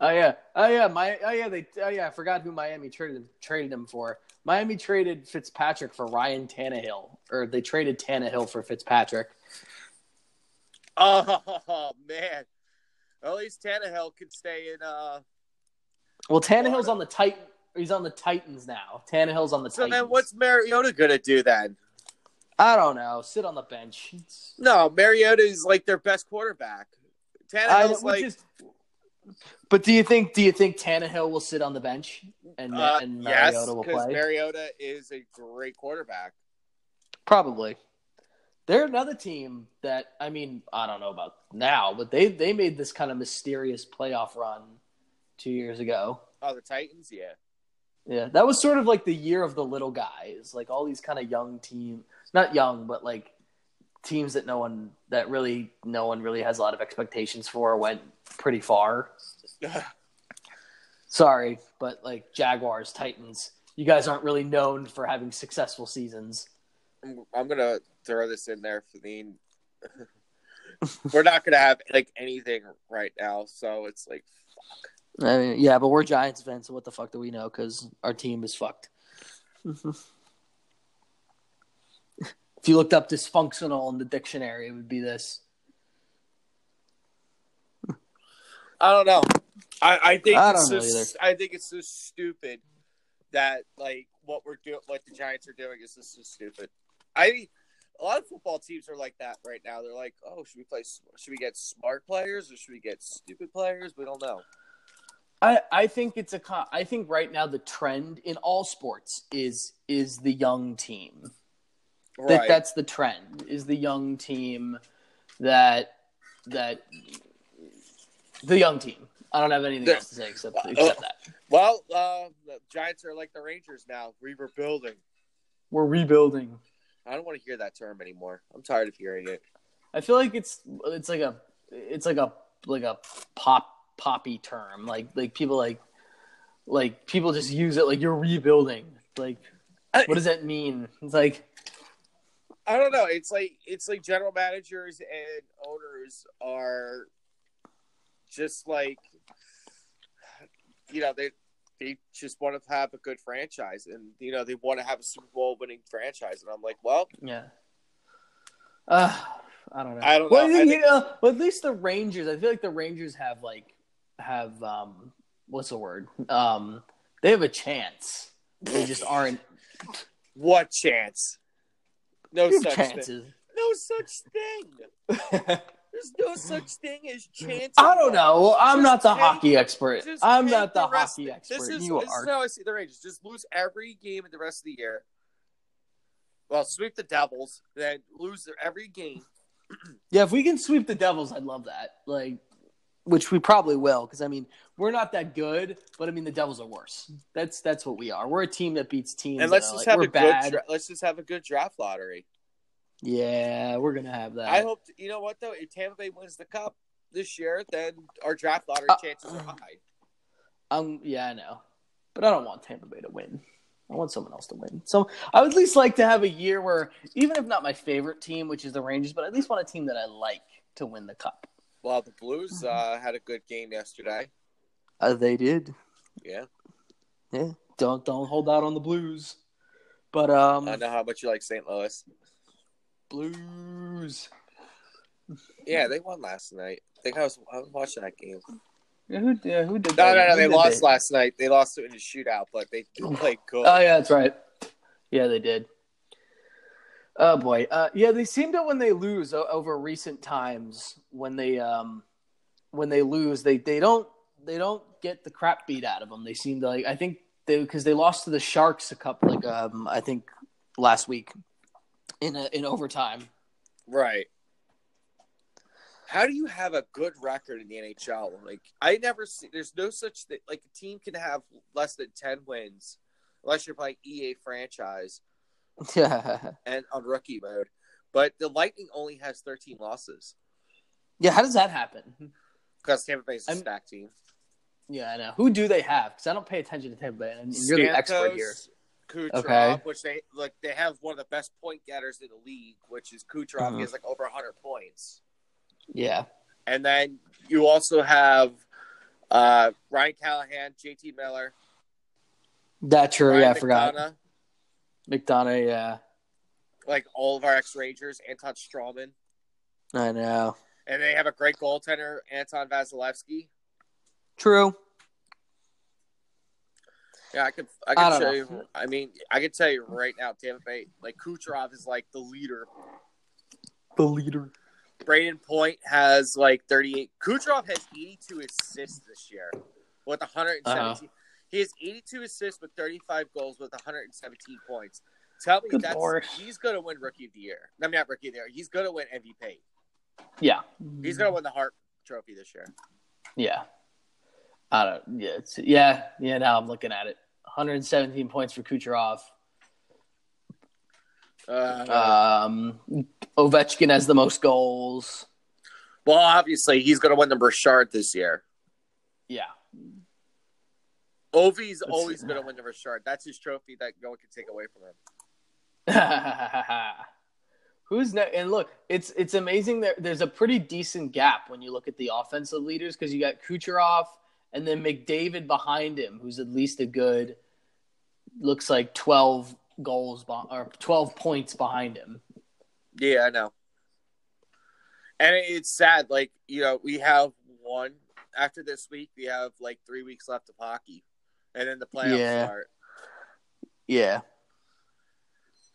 yeah, oh yeah, my oh yeah, they oh yeah, I forgot who Miami traded traded him for. Miami traded Fitzpatrick for Ryan Tannehill, or they traded Tannehill for Fitzpatrick. Oh man. At least Tannehill could stay in. uh Well, Tannehill's on the Titan. He's on the Titans now. Tannehill's on the So Titans. So then, what's Mariota gonna do then? I don't know. Sit on the bench. It's- No, Mariota is like their best quarterback. I, Tannehill's which like is, but do you think do you think Tannehill will sit on the bench and uh, and yes, will because play? Mariota is a great quarterback. Probably. They're another team that I mean I don't know about now, but they they made this kind of mysterious playoff run two years ago. Oh, the Titans, yeah. Yeah, that was sort of like the year of the little guys, like all these kind of young team, not young, but like teams that no one that really no one really has a lot of expectations for went pretty far. Sorry, but like Jaguars, Titans, you guys aren't really known for having successful seasons. I'm, I'm gonna throw this in there for the. We're not gonna have like anything right now, so it's like I mean, yeah, but we're Giants fans, so what the fuck do we know? Because our team is fucked. if you looked up dysfunctional in the dictionary, it would be this. I don't know. I, I think I it's don't know just, I think it's so stupid that like what we're doing, what the Giants are doing is just so stupid. I a lot of football teams are like that right now. They're like, oh, should we play? Should we get smart players or should we get stupid players? We don't know. I, I think it's a con- I think right now the trend in all sports is is the young team. Right. That that's the trend is the young team that that the young team. I don't have anything else to say except except that well, uh, the Giants are like the Rangers now. We were building. we're rebuilding. I don't want to hear that term anymore. I'm tired of hearing it. I feel like it's it's like a it's like a like a pop poppy term. Like like people like like people just use it like you're rebuilding. Like what does that mean? It's like I don't know. It's like it's like general managers and owners are just like you know they they just want to have a good franchise and you know they want to have a Super Bowl winning franchise and I'm like, well, yeah. Uh, I don't know. I don't Well, know. I you know, well, at least the Rangers. I feel like the Rangers have like have um what's the word? Um, they have a chance. They just aren't what chance? No such thing. chances. No such thing. There's no such thing as chance. I don't know. I'm Just not the take- hockey expert. I'm not the, rest- hockey expert. This is, you this are. is how I see the Rangers. Just lose every game in the rest of the year. Well, sweep the Devils, then lose their every game. Yeah, if we can sweep the Devils, I'd love that. Like, which we probably will, because I mean, we're not that good, but I mean, the Devils are worse. That's that's what we are. We're a team that beats teams. And let's just like, have a bad. good. Dra- let's just have a good draft lottery. yeah, we're gonna have that. I hope. You know what though? If Tampa Bay wins the cup this year, then our draft lottery Uh, chances are high. Um, yeah, I know, but I don't want Tampa Bay to win. I want someone else to win. So I would at least like to have a year where, even if not my favorite team, which is the Rangers, but at least want a team that I like to win the cup. Well, the Blues uh, had a good game yesterday. Uh, they did. Yeah, Yeah. Don't don't hold out on the Blues. But um, I know how much you like St. Louis. Blues. Yeah, they won last night. I think I was, I was watching that game. Yeah, who, yeah, who did No, that? no, no. Who They lost they? last night. They lost it in a shootout, but they played good. Oh yeah, that's right. Yeah, they did. Oh boy, uh, yeah, they seem to when they lose over recent times when they um when they lose they they don't they don't get the crap beat out of them. They seem to like I think they because they lost to the Sharks a couple like um I think last week in a, in overtime. Right. How do you have a good record in the NHL? Like I never see. There's no such thing. Like a team can have less than ten wins, unless you're playing EA franchise and on rookie mode. But the Lightning only has 13 losses yeah. How does that happen? because Tampa Bay's a I'm- stacked team. Yeah, I know. Who do they have? Because I don't pay attention to Tampa Bay, and you're the expert here. Kucherov, Okay. which they like, they have one of the best point getters in the league, which is Kucherov. Mhm. He has like over 100 points. Yeah. And then you also have uh, Ryan Callahan, JT Miller, That's true. Ryan yeah, I forgot. McDonagh, yeah. like all of our ex Rangers, Anton Stralman. I know. And they have a great goaltender, Anton Vasilevsky. True. Yeah, I could I could show know. you. I mean, I can tell you right now, Tampa Bay, like Kucherov is like the leader. The leader. Brayden Point has like 38. Kucherov has 82 assists this year with 117. Uh-huh. He has 82 assists with 35 goals with 117 points. Tell me Good that's lord. he's going to win Rookie of the Year. I mean, not Rookie of the Year. He's going to win MVP. Yeah. He's going to win the Hart Trophy this year. Yeah. I don't. Yeah. It's, yeah. Yeah. Now I'm looking at it. 117 points for Kucherov. Uh, Um, Ovechkin has the most goals. well, obviously, he's going to win the Burchard this year. Yeah. Ovi's Let's always going to win the Burchard. That's his trophy that no one can take away from him. Who's ne- and look, it's it's amazing that there's a pretty decent gap when you look at the offensive leaders because you got Kucherov and then McDavid behind him, who's at least a good looks like 12 goals or 12 points behind him. Yeah, I know. And it's sad. Like you know, we have one after this week. We have like three weeks left of hockey, and then the playoffs Yeah. start. Yeah.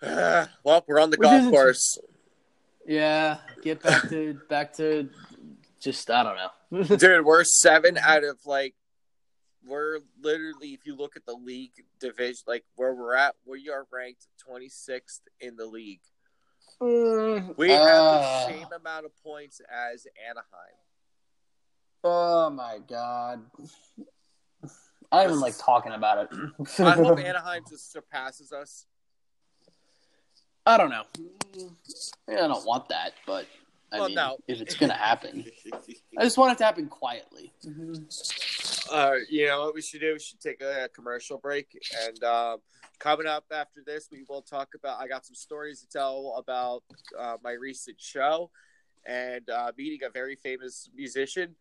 well, we're on the Which golf course. Yeah, get back to back to just I don't know. Dude, we're seven out of like we're literally if you look at the league division like where we're at, we are ranked twenty sixth in the league. We have Uh, the same amount of points as Anaheim. Oh my god. I don't even like talking about it. I hope Anaheim just surpasses us. I don't know. Yeah, I don't want that, but I Well, mean, no. if it's gonna happen, I just want it to happen quietly. Uh, you know what we should do? We should take a commercial break, and um, coming up after this, we will talk about. I got some stories to tell about uh, my recent show and uh, meeting a very famous musician.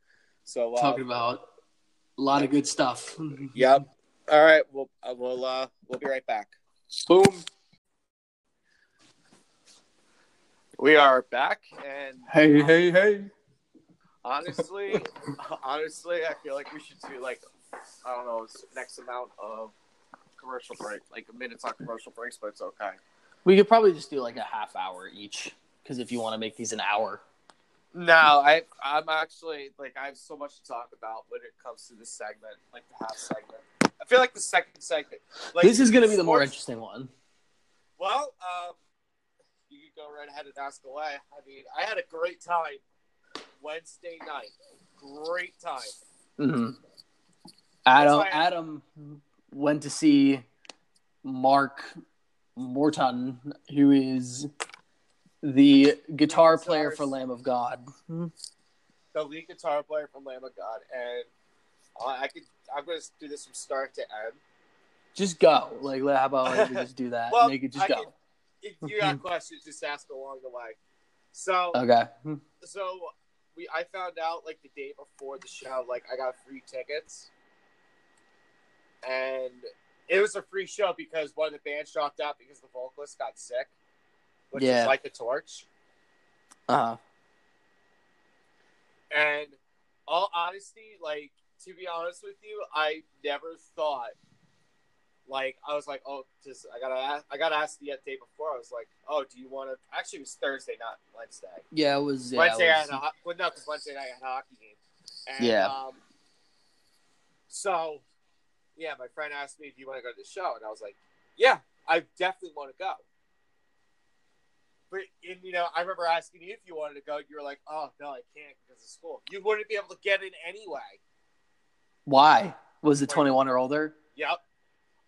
So, uh, Talking about a lot of good stuff. yep. All right, we'll uh, we'll uh, we'll be right back. Boom. We are back, and Hey, hey, hey. honestly, honestly, I feel like we should do like I don't know next amount of commercial break, like a minutes on commercial breaks, but it's okay. We could probably just do like a half hour each, because if you want to make these an hour, No, I I'm actually like I have so much to talk about when it comes to this segment, like the half segment. I feel like the second segment, like this is going to be the more interesting one. Well, um, you can go right ahead and ask away. I mean, I had a great time Wednesday night. Great time. hmm Adam, Adam went to see Mark Morton, who is the guitar player for Lamb of God. Mm-hmm. The lead guitar player from Lamb of God, and uh, I could. I'm going to do this from start to end. Just go. Like, how about like, we just do that? Well, Make it just I go. can- If you got mm-hmm. questions, just ask along the way. So, Okay. Mm-hmm. so we I found out like the day before the show, like I got free tickets, and it was a free show because one of the bands dropped out because the vocalist got sick, which Yeah. is like a torch. Uh-huh. And all honesty, like to be honest with you, I never thought. Like I was like, oh, just I gotta, ask, I gotta ask the day before. I was like, oh, do you want to? Actually, it was Thursday, not Wednesday. Yeah, it was. Yeah, Wednesday it I had a well, no, because Wednesday night I had a hockey game. And, Yeah. Um, so, yeah, my friend asked me if you want to go to the show, and I was like, yeah, I definitely want to go. But and, you know, I remember asking you if you wanted to go. You were like, "Oh no, I can't because of school." You wouldn't be able to get in anyway. Why was it 21 or older? Yep.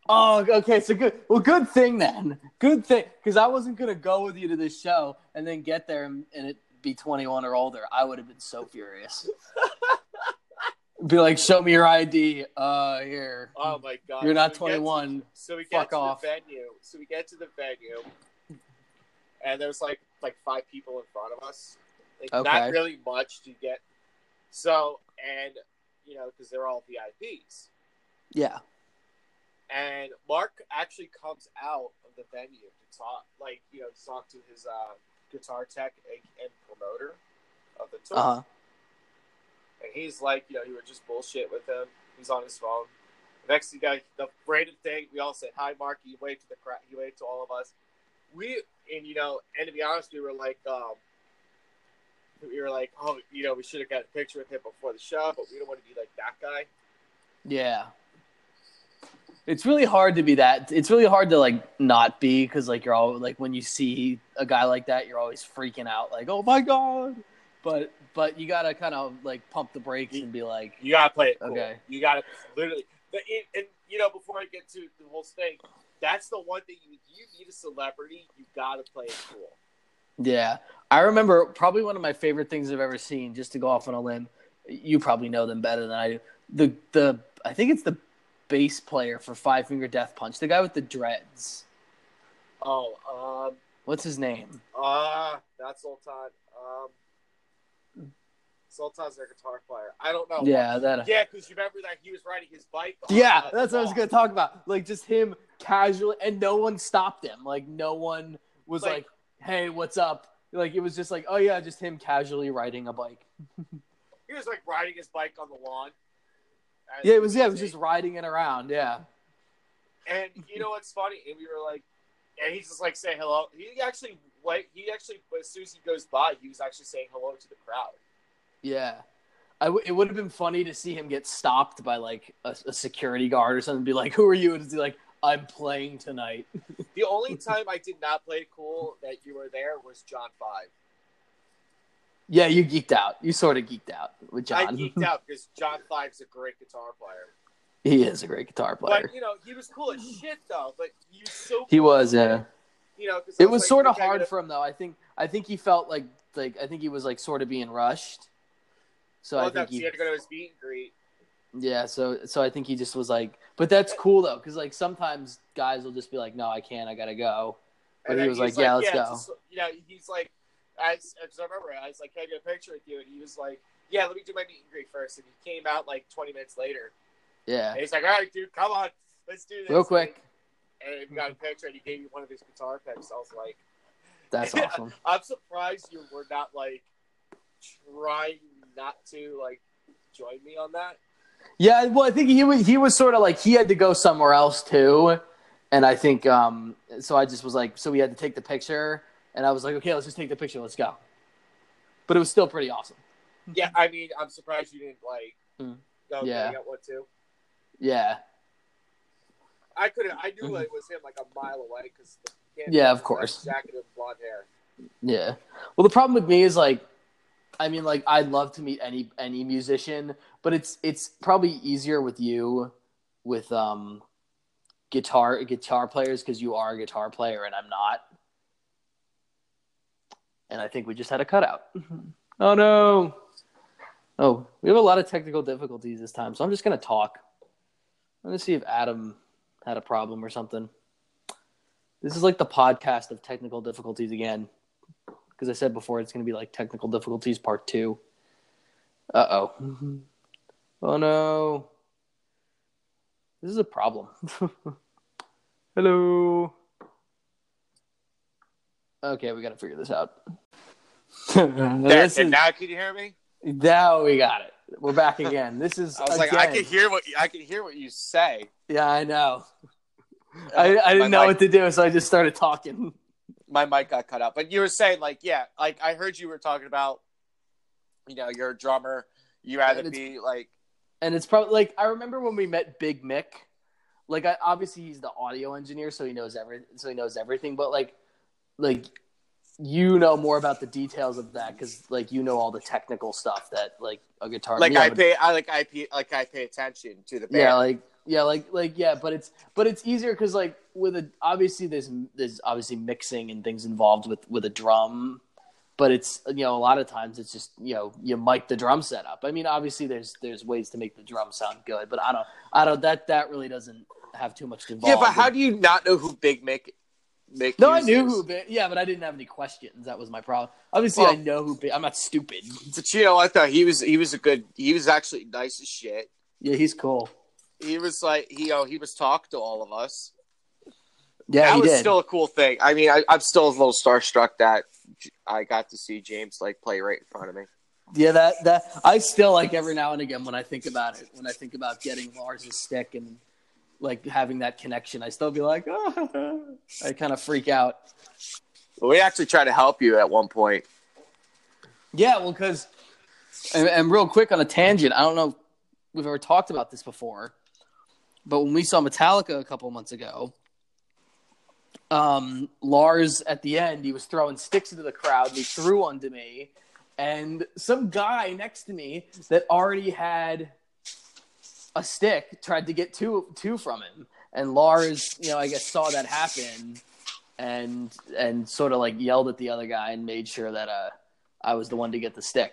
Oh, okay. So good. Well, good thing then. Good thing, because I wasn't gonna go with you to this show and then get there and, and it be 21 or older. I would have been so furious. be like, show me your ID. Uh, here. Oh my god, You're not So we get to- 21. So we Fuck to off. the venue. So we get to the venue, and there's like like five people in front of us. Like Okay. not really much to get. So and you know because they're all VIPs, Yeah. and Mark actually comes out of the venue to talk, like you know, to talk to his uh, guitar tech and, and promoter of the tour. Uh huh. And he's like, you know, he would just bullshit with him. He's on his phone. The next thing, guy, the random thing, we all said hi, Mark. He waved to the crowd. He waved to all of us. We and you know, and to be honest, we were like, um, we were like, oh, you know, we should have got a picture with him before the show, but we don't want to be like that guy. Yeah. It's really hard to be that. It's really hard to like not be because like you're all like when you see a guy like that, you're always freaking out like, oh my god. But but you gotta kind of like pump the brakes and be like, You gotta play it cool. Okay. You gotta literally, the, and you know, before I get to the whole thing, that's the one thing you you meet a celebrity, you gotta play it cool. Yeah. I remember probably one of my favorite things I've ever seen, just to go off on a limb. You probably know them better than I do. The the I think it's the bass player for Five Finger Death Punch, the guy with the dreads. Oh, um, What's his name? Uh, not Zoltan. Um, Zoltan's their guitar player. I don't know. Yeah, that Yeah, because you remember that he was riding his bike. Yeah, that's what I was gonna talk about. Like just him casually, and no one stopped him. Like no one was Like- like, "Hey, what's up?" Like it was just like, "Oh yeah, just him casually riding a bike." He was like riding his bike on the lawn. Yeah, it was. Yeah, it was just riding it around. Yeah, And you know what's funny? And we were like, and he's just like saying hello. He actually, like, he actually, as soon as he goes by, he was actually saying hello to the crowd. yeah. I w- it would have been funny to see him get stopped by like a, a security guard or something. And be like, "Who are you?" And he's like, "I'm playing tonight." The only time I did not play cool that you were there was John Five. yeah, you geeked out. You sort of geeked out with John. I geeked out because John Five's a great guitar player. he is a great guitar player. But you know, he was cool as shit though. But he was so. He was, yeah. you know, It was like, sort of hard for him though. I think I think he felt like like I think he was like sort of being rushed. So Well, I think he he had to go to his meet and greet. Yeah. So so I think he just was like, but that's cool though, because like sometimes guys will just be like, no, I can't, I gotta go. But he was he's like, "Yeah, let's it's go." just- you know, he's like, I, I remember, I was like, can I get a picture with you? And he was like, yeah, let me do my meet and greet first. And he came out like 20 minutes later. Yeah, And he's like, all right, dude, come on, let's do this. real quick. And we got a picture, and he gave me one of his guitar picks. I was like, That's awesome. I'm surprised you were not like trying not to like join me on that. Yeah, well, I think he was he was sort of like he had to go somewhere else too, and I think um so I just was like so we had to take the picture, and I was like okay, let's just take the picture, let's go. But it was still pretty awesome. Yeah, I mean, I'm surprised you didn't like Mm. go Yeah. one too. Yeah, I couldn't. I knew it was him like a mile away because Mm-hmm. Yeah, of course. jacket and blonde hair. yeah. Well, the problem with me is like, I mean, like I'd love to meet any any musician, but it's it's probably easier with you, with um, guitar guitar players because you are a guitar player and I'm not. And I think we just had a cutout. Oh no. Oh, we have a lot of technical difficulties this time, so I'm just gonna talk. I'm gonna see if Adam had a problem or something. This is like the podcast of technical difficulties again. Because I said before it's gonna be like technical difficulties part two. Uh oh. Oh no. This is a problem. Hello. Okay, we gotta figure this out. There, This and is- now can you hear me? now we got it. We're back again. This is I was like, I can hear what I can hear what you say. Yeah, I know. I, I didn't My know mic- what to do, so I just started talking. My mic got cut out, but you were saying like, yeah, like I heard you were talking about, you know, you're a drummer. You to be like, And it's probably like I remember when we met Big Mick. Like I, obviously he's the audio engineer, so he knows every so he knows everything. But like, like you know more about the details of that because like you know all the technical stuff that like a guitar. like I pay, I like I pay, like I pay attention to the band. Yeah, like yeah, like like yeah, but it's but it's easier because like with a obviously there's there's obviously mixing and things involved with with a drum, but it's you know a lot of times it's just you know you mic the drum setup. I mean obviously there's there's ways to make the drum sound good, but I don't I don't that that really doesn't have too much involved. yeah, but how do you not know who Big Mick? Mick no, I knew who. Big, Yeah, but I didn't have any questions. That was my problem. Obviously, Well- I know who. Big, I'm not stupid. But you know what though? He was he was a good. He was actually nice as shit. Yeah, he's cool. He was like he, you know, he was talking to all of us. Yeah, that he was did. still a cool thing. I mean, I, I'm still a little starstruck that I got to see James like play right in front of me. Yeah, that that I still like every now and again when I think about it. When I think about getting Lars's stick and like having that connection, I still be like, oh. I kind of freak out. But we actually tried to help you at one point. Yeah, well, because and, and real quick on a tangent, I don't know if we've ever talked about this before, but when we saw Metallica a couple months ago, um, Lars at the end he was throwing sticks into the crowd. And he threw one to me, and some guy next to me that already had a stick tried to get two two from him, and Lars, you know, I guess saw that happen, and and sort of like yelled at the other guy and made sure that uh I was the one to get the stick.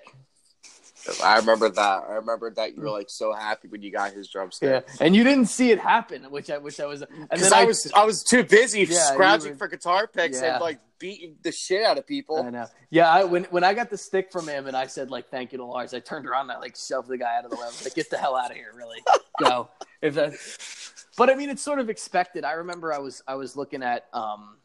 I remember that. I remember that you were like so happy when you got his drumstick. Yeah, and you didn't see it happen, which I wish I was. And then I was I was too busy Yeah, scrounging were- for guitar picks Yeah. and like beating the shit out of people. I know. Yeah, I, when when I got the stick from him and I said like thank you to Lars, I turned around and I like shoved the guy out of the way. I was like, get the hell out of here, really. Go. If that. But I mean, it's sort of expected. I remember I was I was looking at. um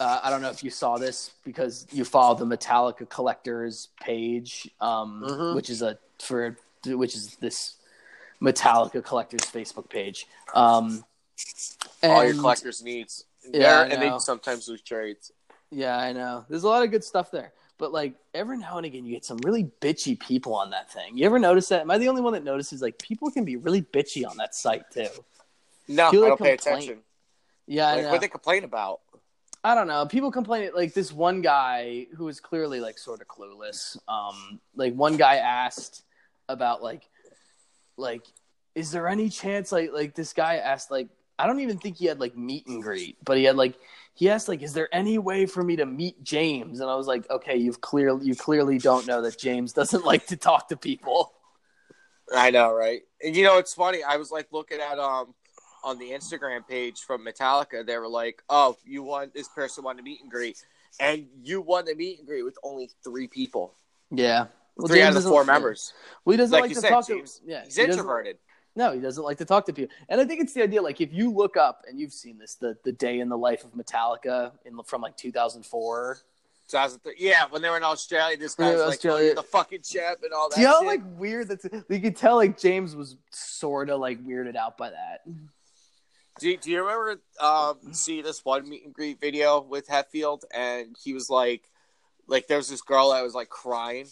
uh, I don't know if you saw this because you follow the Metallica collectors page, um, Mhm. which is a for which is this Metallica collectors Facebook page. Um, All your collectors needs. Yeah, and they sometimes lose trades. Yeah, I know. There's a lot of good stuff there. But like every now and again you get some really bitchy people on that thing. You ever notice that? Am I the only one that notices like people can be really bitchy on that site too? No, Feel I don't pay attention. Yeah, I Like, know. what they complain about? I don't know. People complain like this one guy who was clearly like sort of clueless. Um, like one guy asked about like, like, is there any chance like like this guy asked like I don't even think he had like meet and greet, but he had like he asked like, "Is there any way for me to meet James?" And I was like, "Okay, you've clearly you clearly don't know that James doesn't like to talk to people." I know, right? And you know, it's funny. I was like looking at um on the Instagram page from Metallica. They were like, "Oh, you want this person wanted to meet and greet, and you won the meet and greet with only three people, Yeah, well, three James out of the four members." Well, he doesn't Like like, to said, talk James, to. Yeah, He's he introverted. No, he doesn't like to talk to people. And I think it's the idea like if you look up and you've seen this the the day in the life of Metallica in from like 2004. 2003. Yeah, when they were in Australia, this Yeah, guy's like, oh, Australia. "Oh, the fucking champ" and all that. Do you know shit. like weird that's you could tell like James was sort of like weirded out by that. Do, do you remember um, see this one meet and greet video with Hetfield and he was like, like there was this girl that was like crying.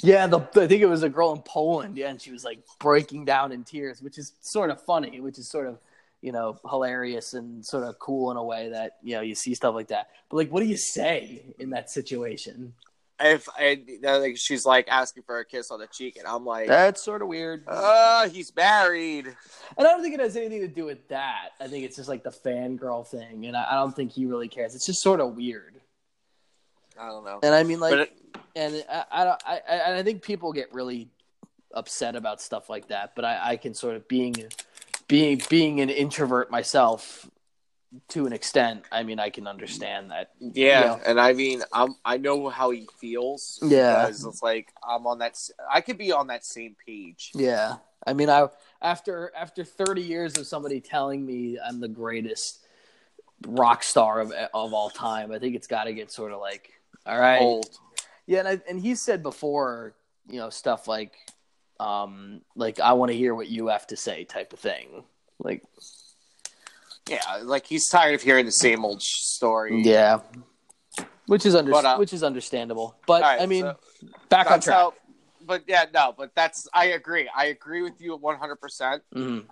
Yeah, the, I think it was a girl in Poland. Yeah, and she was like breaking down in tears, which is sort of funny, which is sort of you know hilarious and sort of cool in a way that you know you see stuff like that. But like, what do you say in that situation? If and uh, like she's like asking for a kiss on the cheek, and I'm like, That's sort of weird. uh, he's married. And I don't think it has anything to do with that. I think it's just like the fangirl thing, and I, I don't think he really cares. It's just sort of weird. I don't know, And I mean, like, it, and I, I, don't- I, I, I think people get really upset about stuff like that. But I, I can sort of being, being, being an introvert myself, to an extent. I mean, I can understand that. yeah, Yeah. and I mean, I'm I know how he feels. Yeah. it's like I'm on that. I could be on that same page. Yeah, I mean, I after after thirty years of somebody telling me I'm the greatest rock star of of all time, I think it's got to get sort of like, all right, Old. Yeah, and I, and he said before, you know, stuff like, um, like I want to hear what you have to say, type of thing. Like, Yeah, like he's tired of hearing the same old story. yeah, which is under But, uh, which is understandable. But All right, I mean, so back on track. how. But yeah, no, but that's I agree. I agree with you 100. percent Mhm.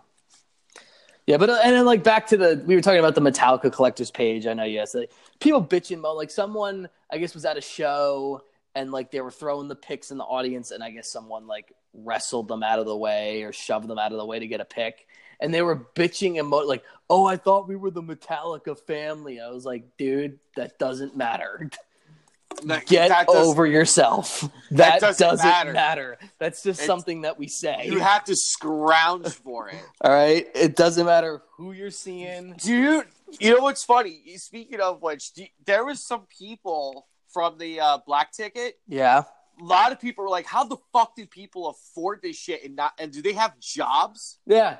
Yeah, but uh, and then like back to the we were talking about the Metallica collectors page. I know yes, like, people bitching about like someone I guess was at a show and like they were throwing the picks in the audience, and I guess someone like wrestled them out of the way or shoved them out of the way to get a pick, and they were bitching and mo- like, oh, I thought we were the Metallica family. I was like, dude, that doesn't matter. Get That over yourself. That, doesn't doesn't, matter. matter. That's just It's- something that we say. You have to scrounge for it, All right. It doesn't matter who you're seeing. dude. You know what's funny? Speaking of which, do- there was some people from the uh, black ticket. Yeah. A lot of people were like, "How the fuck do people afford this shit?" And not and do they have jobs? Yeah.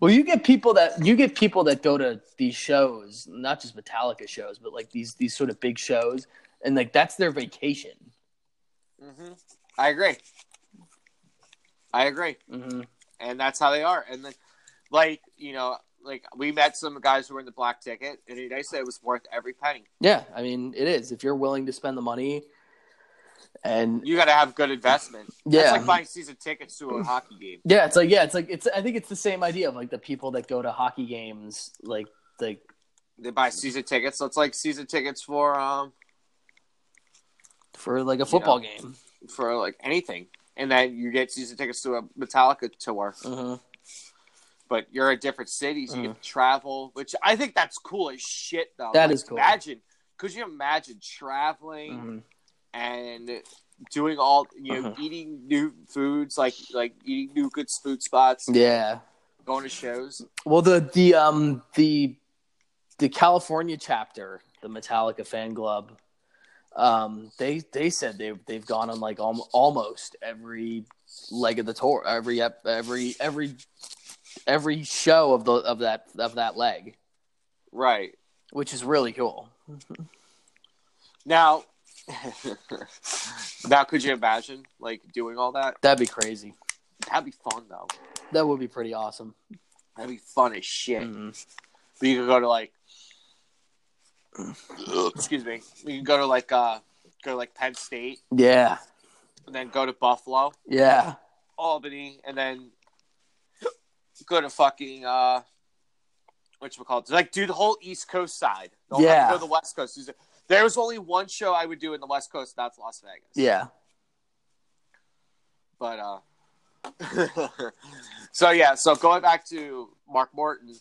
Well, you get people that you get people that go to these shows, not just Metallica shows, but like these these sort of big shows, and like that's their vacation. hmm I agree. I agree. Mm-hmm. and that's how they are. And then, like you know, like we met some guys who were in the black ticket, and they said it was worth every penny. Yeah, I mean it is. If you're willing to spend the money, and You got to have good investment. Yeah. That's like buying season tickets to a hockey game. yeah, it's like yeah, it's like it's. I think it's the same idea of like the people that go to hockey games, like like They buy season tickets, so it's like season tickets for um for like a football game. for like anything, and then you get season tickets to a Metallica tour. Mm-hmm. But you're at different cities, you get to travel, which I think that's cool as shit. Though That Like, is cool. Imagine, could you imagine traveling? Mm-hmm. And doing all you know, Uh-huh. eating new foods like like eating new good food spots, Yeah. going to shows. Well, the the um the the California chapter, the Metallica fan club, um, they they said they they've gone on like al- almost every leg of the tour, every every every every show of the of that of that leg, Right which is really cool. now, now could you imagine like doing all that? That'd be crazy. That'd be fun though. That would be pretty awesome. That'd be fun as shit. Mhm. But you could go to like, excuse me, you can go to like uh go to like Penn State, Yeah, and then go to Buffalo, yeah, Albany, and then go to fucking uh, what you call it? Like do the whole East Coast side. Don't have Yeah. to go to the West Coast. There was only one show I would do in the West Coast. and That's Las Vegas. yeah. But uh, so yeah. So going back to Mark Morton,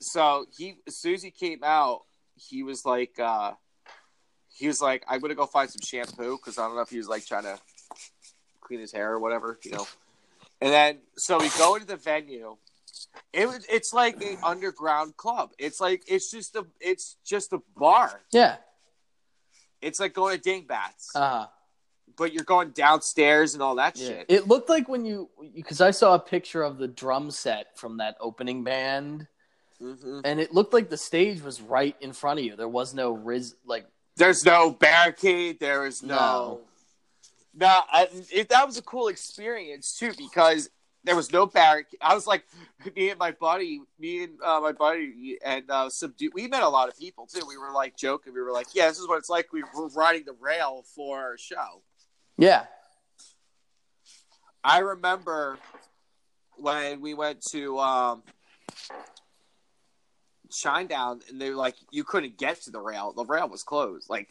so he as soon as he came out, he was like, uh, he was like, I'm gonna go find some shampoo because I don't know if he was like trying to clean his hair or whatever, you know. And then so we go into the venue. It was it's like an underground club. It's like it's just a it's just a bar. Yeah. It's like going to Dingbatz, Uh-huh. but you're going downstairs and all that Yeah. shit. It looked like when you because I saw a picture of the drum set from that opening band, hmm and it looked like the stage was right in front of you. There was no riz like There's no barricade. There is no. No, I, it, that was a cool experience too because there was no barricade. I was like, me and my buddy, me and uh, my buddy, and uh, some dude, we met a lot of people too. We were like joking. We were like, yeah, this is what it's like. We were riding the rail for our show. yeah. I remember when we went to um, Shinedown, and they were like, you couldn't get to the rail. The rail was closed. Like,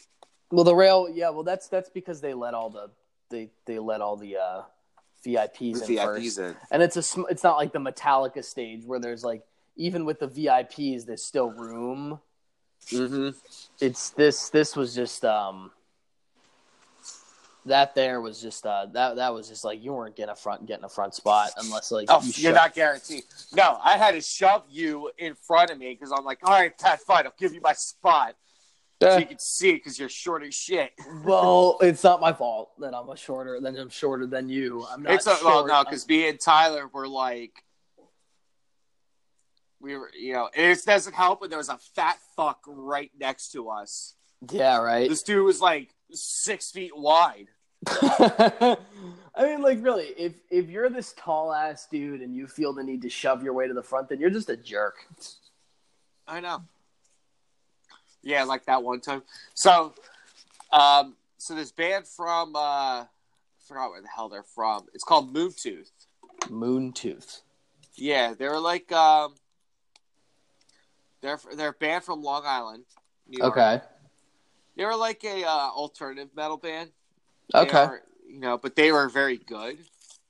Well, the rail, yeah. Well, that's that's because they let all the they they let all the uh, VIPs in the first, VIPs in. and it's a sm- it's not like the Metallica stage where there's like even with the VIPs there's still room. Mm-hmm. It's this this was just um that there was just uh that that was just like you weren't getting a front getting a front spot unless like Oh, you are not guaranteed. No, I had to shove you in front of me because I'm like, all right, Pat, fine, I'll give you my spot so eh. you can see because you're short as shit. well, it's not my fault that I'm a shorter than I'm shorter than you. I'm not. it's not, well, no, because me and Tyler were like, we were, you know, it doesn't help when there was a fat fuck right next to us. yeah, right. This dude was like six feet wide. I mean, like, really, if if you're this tall ass dude and you feel the need to shove your way to the front, then you're just a jerk. I know. Yeah, like that one time. So, um, so this band from, uh, I forgot where the hell they're from. It's called Moontooth. Moontooth. Yeah, they're like um, they're they're a band from Long Island, New York. Okay. They were like a uh, alternative metal band. They Okay. you know, but they were very good.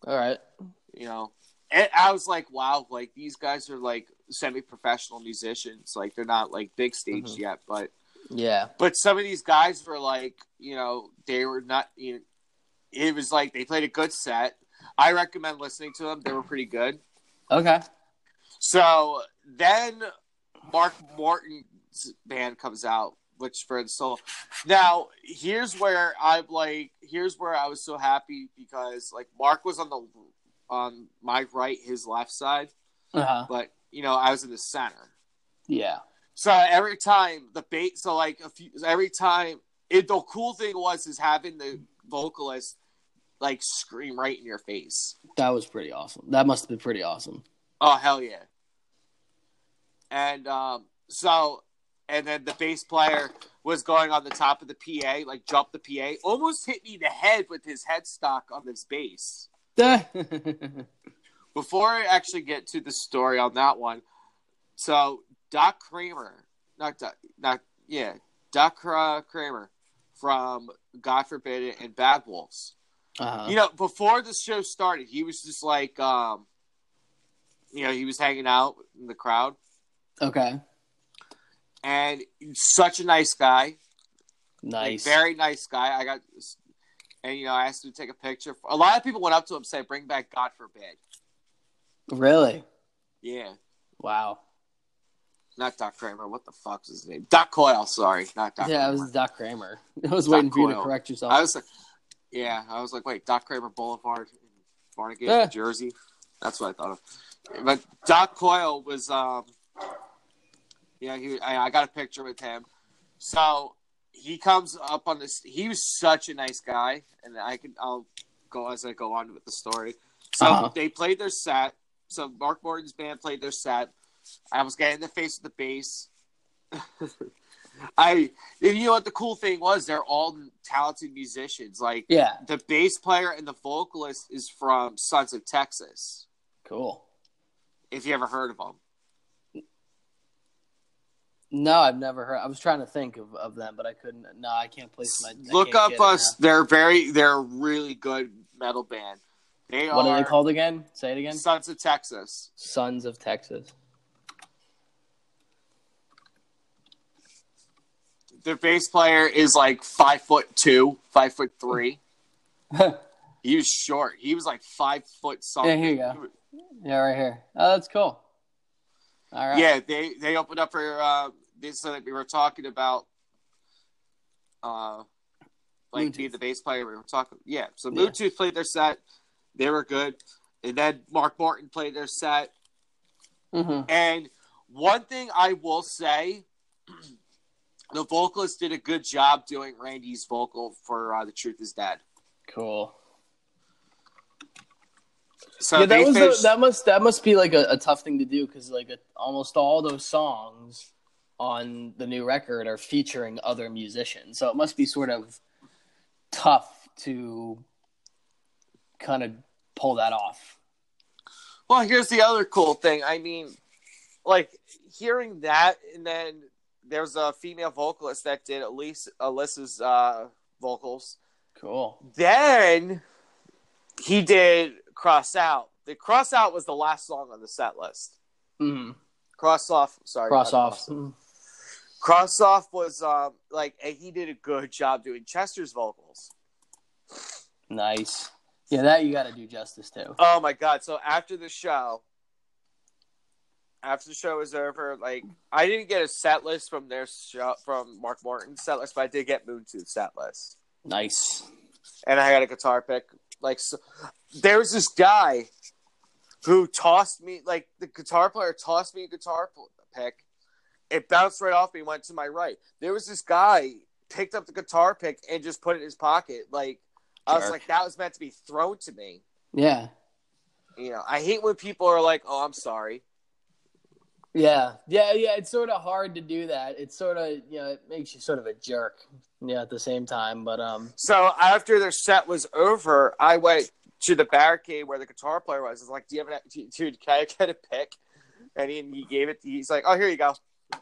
All right. You know, and I was like, wow, like these guys are like semi-professional musicians. Like they're not like big stage Mhm. yet, but Yeah. but some of these guys were like, you know, they were not. You know, it was like they played a good set. I recommend listening to them. They were pretty good. Okay. So then Mark Morton's band comes out, which for the solo. Now here's where I'm like, here's where I was so happy because like Mark was on the on my right, his left side, Uh huh. but you know I was in the center. Yeah. So every time the bait, so like a few, every time, it, the cool thing was is having the vocalist like scream right in your face. That was pretty awesome. That must have been pretty awesome. Oh hell yeah! And um, so, and then the bass player was going on the top of the PA, like jumped the PA, almost hit me in the head with his headstock on this bass. Before I actually get to the story on that one, so Doc Kramer, not Doc, not yeah, Doc Kramer from God Forbid It and Bad Wolves. uh-huh. You know, before the show started, he was just like, um, you know, he was hanging out in the crowd, Okay. and such a nice guy, Nice. Like, very nice guy. I got, and you know, I asked him to take a picture. A lot of people went up to him, saying, "Bring back God Forbid." Really? Yeah, Wow. not Doc Kramer. What the fuck's his name? Doc Coyle. Sorry, not Doc. yeah, it was Doc Kramer. I was Doc waiting for you to correct yourself. I was like, yeah, I was like, wait, Doc Kramer Boulevard, in Barnegat, Yeah. New Jersey. That's what I thought of. But Doc Coyle was, um, yeah, he, I, I got a picture with him. So he comes up on this. He was such a nice guy, and I can I'll go as I go on with the story. So Uh-huh. they played their set. So Mark Morton's band played their set. I was getting in the face of the bass. I, and you know what the cool thing was? They're all talented musicians. Like yeah. the bass player and the vocalist is from Sons of Texas. Cool. If you ever heard of them, no, I've never heard. I was trying to think of, of them, but I couldn't. No, I can't place my. Look up us. They're very. They're a really good metal band. They what are, are they called again? Say it again. Sons of Texas. Sons of Texas. Their bass player is like five foot two, five foot three. he was short. He was like five foot something. Yeah, here you go. Yeah, right here. Oh, that's cool. All right. Yeah, they they opened up for uh, this that we were talking about uh like Bluetooth. being the bass player we were talking yeah, so Yeah. Bluetooth played their set. They were good. And then Mark Martin played their set. hmm And one thing I will say, the vocalist did a good job doing Randy's vocal for uh, "The Truth Is Dead." Cool. So yeah, that was finished- that must that must be like a, a tough thing to do because like a, almost all those songs on the new record are featuring other musicians, so it must be sort of tough to kind of pull that off. Well, here's the other cool thing. I mean, like hearing that, and then there's a female vocalist that did at least Alissa's uh, vocals. Cool. Then he did "Cross Out." The "Cross Out" was the last song on the set list. hmm Cross off. Sorry, Cross off. Cross off was um like he did a good job doing Chester's vocals. Nice. Yeah, that you got to do justice to. Oh my god! So after the show, after the show was over, like I didn't get a set list from their show from Mark Morton's set list, but I did get Moon Tooth set list, Nice. and I got a guitar pick. Like so, there was this guy who tossed me like the guitar player tossed me a guitar pick. It bounced right off me, and went to my right. There was this guy picked up the guitar pick and just put it in his pocket. Like I was Jerk. like, that was meant to be thrown to me. Yeah. You know, I hate when people are like, "Oh, I'm sorry." Yeah, yeah, yeah. It's sort of hard to do that. It's sort of you know it makes you sort of a jerk. Yeah, at the same time, but um, So after their set was over, I went to the barricade where the guitar player was. I was like, "Do you have an dude? Can I get a pick?" And he, he gave it. He's like, "Oh, here you go."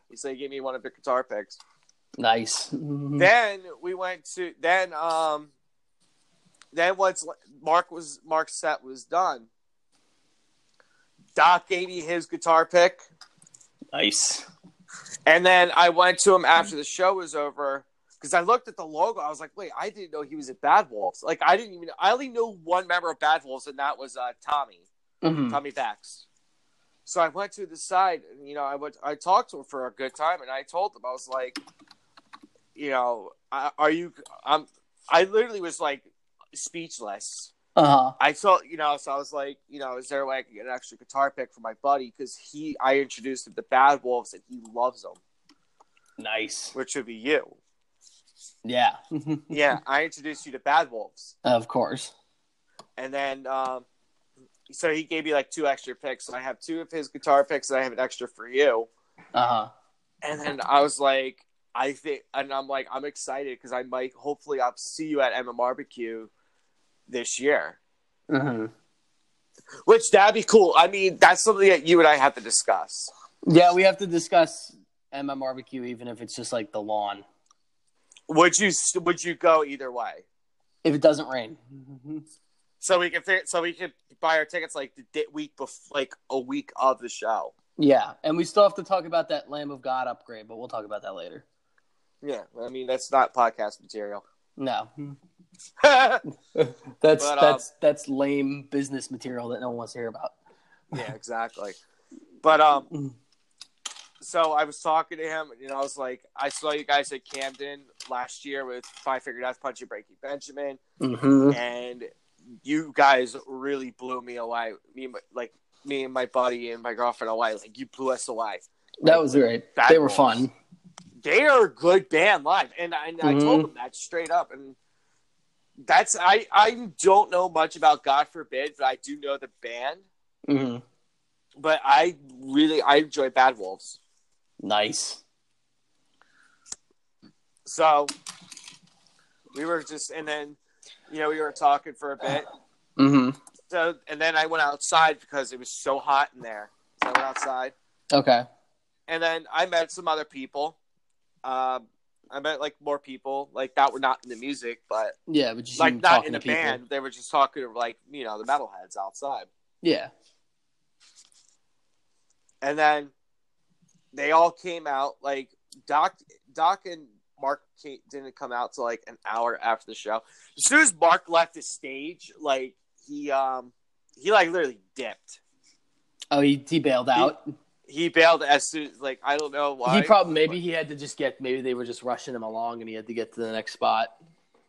He said, he "Give me one of your guitar picks." nice. Then we went to then um then once Mark was Mark's set was done, Doc gave me his guitar pick. nice. And then I went to him after the show was over because I looked at the logo. I was like, wait, I didn't know he was at Bad Wolves. Like, I didn't even, I only knew one member of Bad Wolves, and that was uh, Tommy, Mhm. Tommy Vext. So I went to the side, and, you know, I went, I talked to him for a good time, and I told him, I was like, you know, I- are you, I'm, I literally was like speechless. Uh huh. I thought, you know, so I was like, you know, is there a way I can get an extra guitar pick for my buddy? Because he, I introduced him to Bad Wolves, and he loves them, Nice. which would be you. Yeah. Yeah, I introduced you to Bad Wolves, of course. and then um, so he gave me like two extra picks. So I have two of his guitar picks, and I have an extra for you. Uh huh. And then I was like, I think, and I'm like, I'm excited because I might, hopefully, I'll see you at Emma Barbecue this year, hmm which that'd be cool. I mean, that's something that you and I have to discuss. Yeah, we have to discuss Emma barbecue, even if it's just like the lawn. Would you would you go either way? If it doesn't rain. So we can so we can buy our tickets like the week before, like a week of the show. Yeah, and we still have to talk about that Lamb of God upgrade, but we'll talk about that later. Yeah, I mean that's not podcast material. No, that's But, um, that's that's lame business material that no one wants to hear about. Yeah, exactly. But um, Mm. so I was talking to him, and you know, I was like, I saw you guys at Camden last year with Five Finger Death Punch and Breaking Benjamin, Mm-hmm. and you guys really blew me away. Me, my, like me and my buddy and my girlfriend away. Like you blew us away. That was great. They were fun. they are a good band live, and, I- and I Mhm. told them that straight up. And that's I I don't know much about God Forbid, but I do know the band. hmm But I really I enjoy Bad Wolves. Nice. So we were just, and then you know we were talking for a bit. hmm So and then I went outside because it was so hot in there. So I went outside, Okay. and then I met some other people. Um, I met like more people like that were not in the music, but Yeah, but just like not in the band. They were just talking to like you know the metalheads outside, Yeah. and then they all came out. Like Doc, Doc and Mark didn't come out till like an hour after the show. As soon as Mark left the stage, like he um he like literally dipped. Oh, he, he bailed out. He bailed as soon as like I don't know why. he probably maybe he had to just get maybe they were just rushing him along and he had to get to the next spot.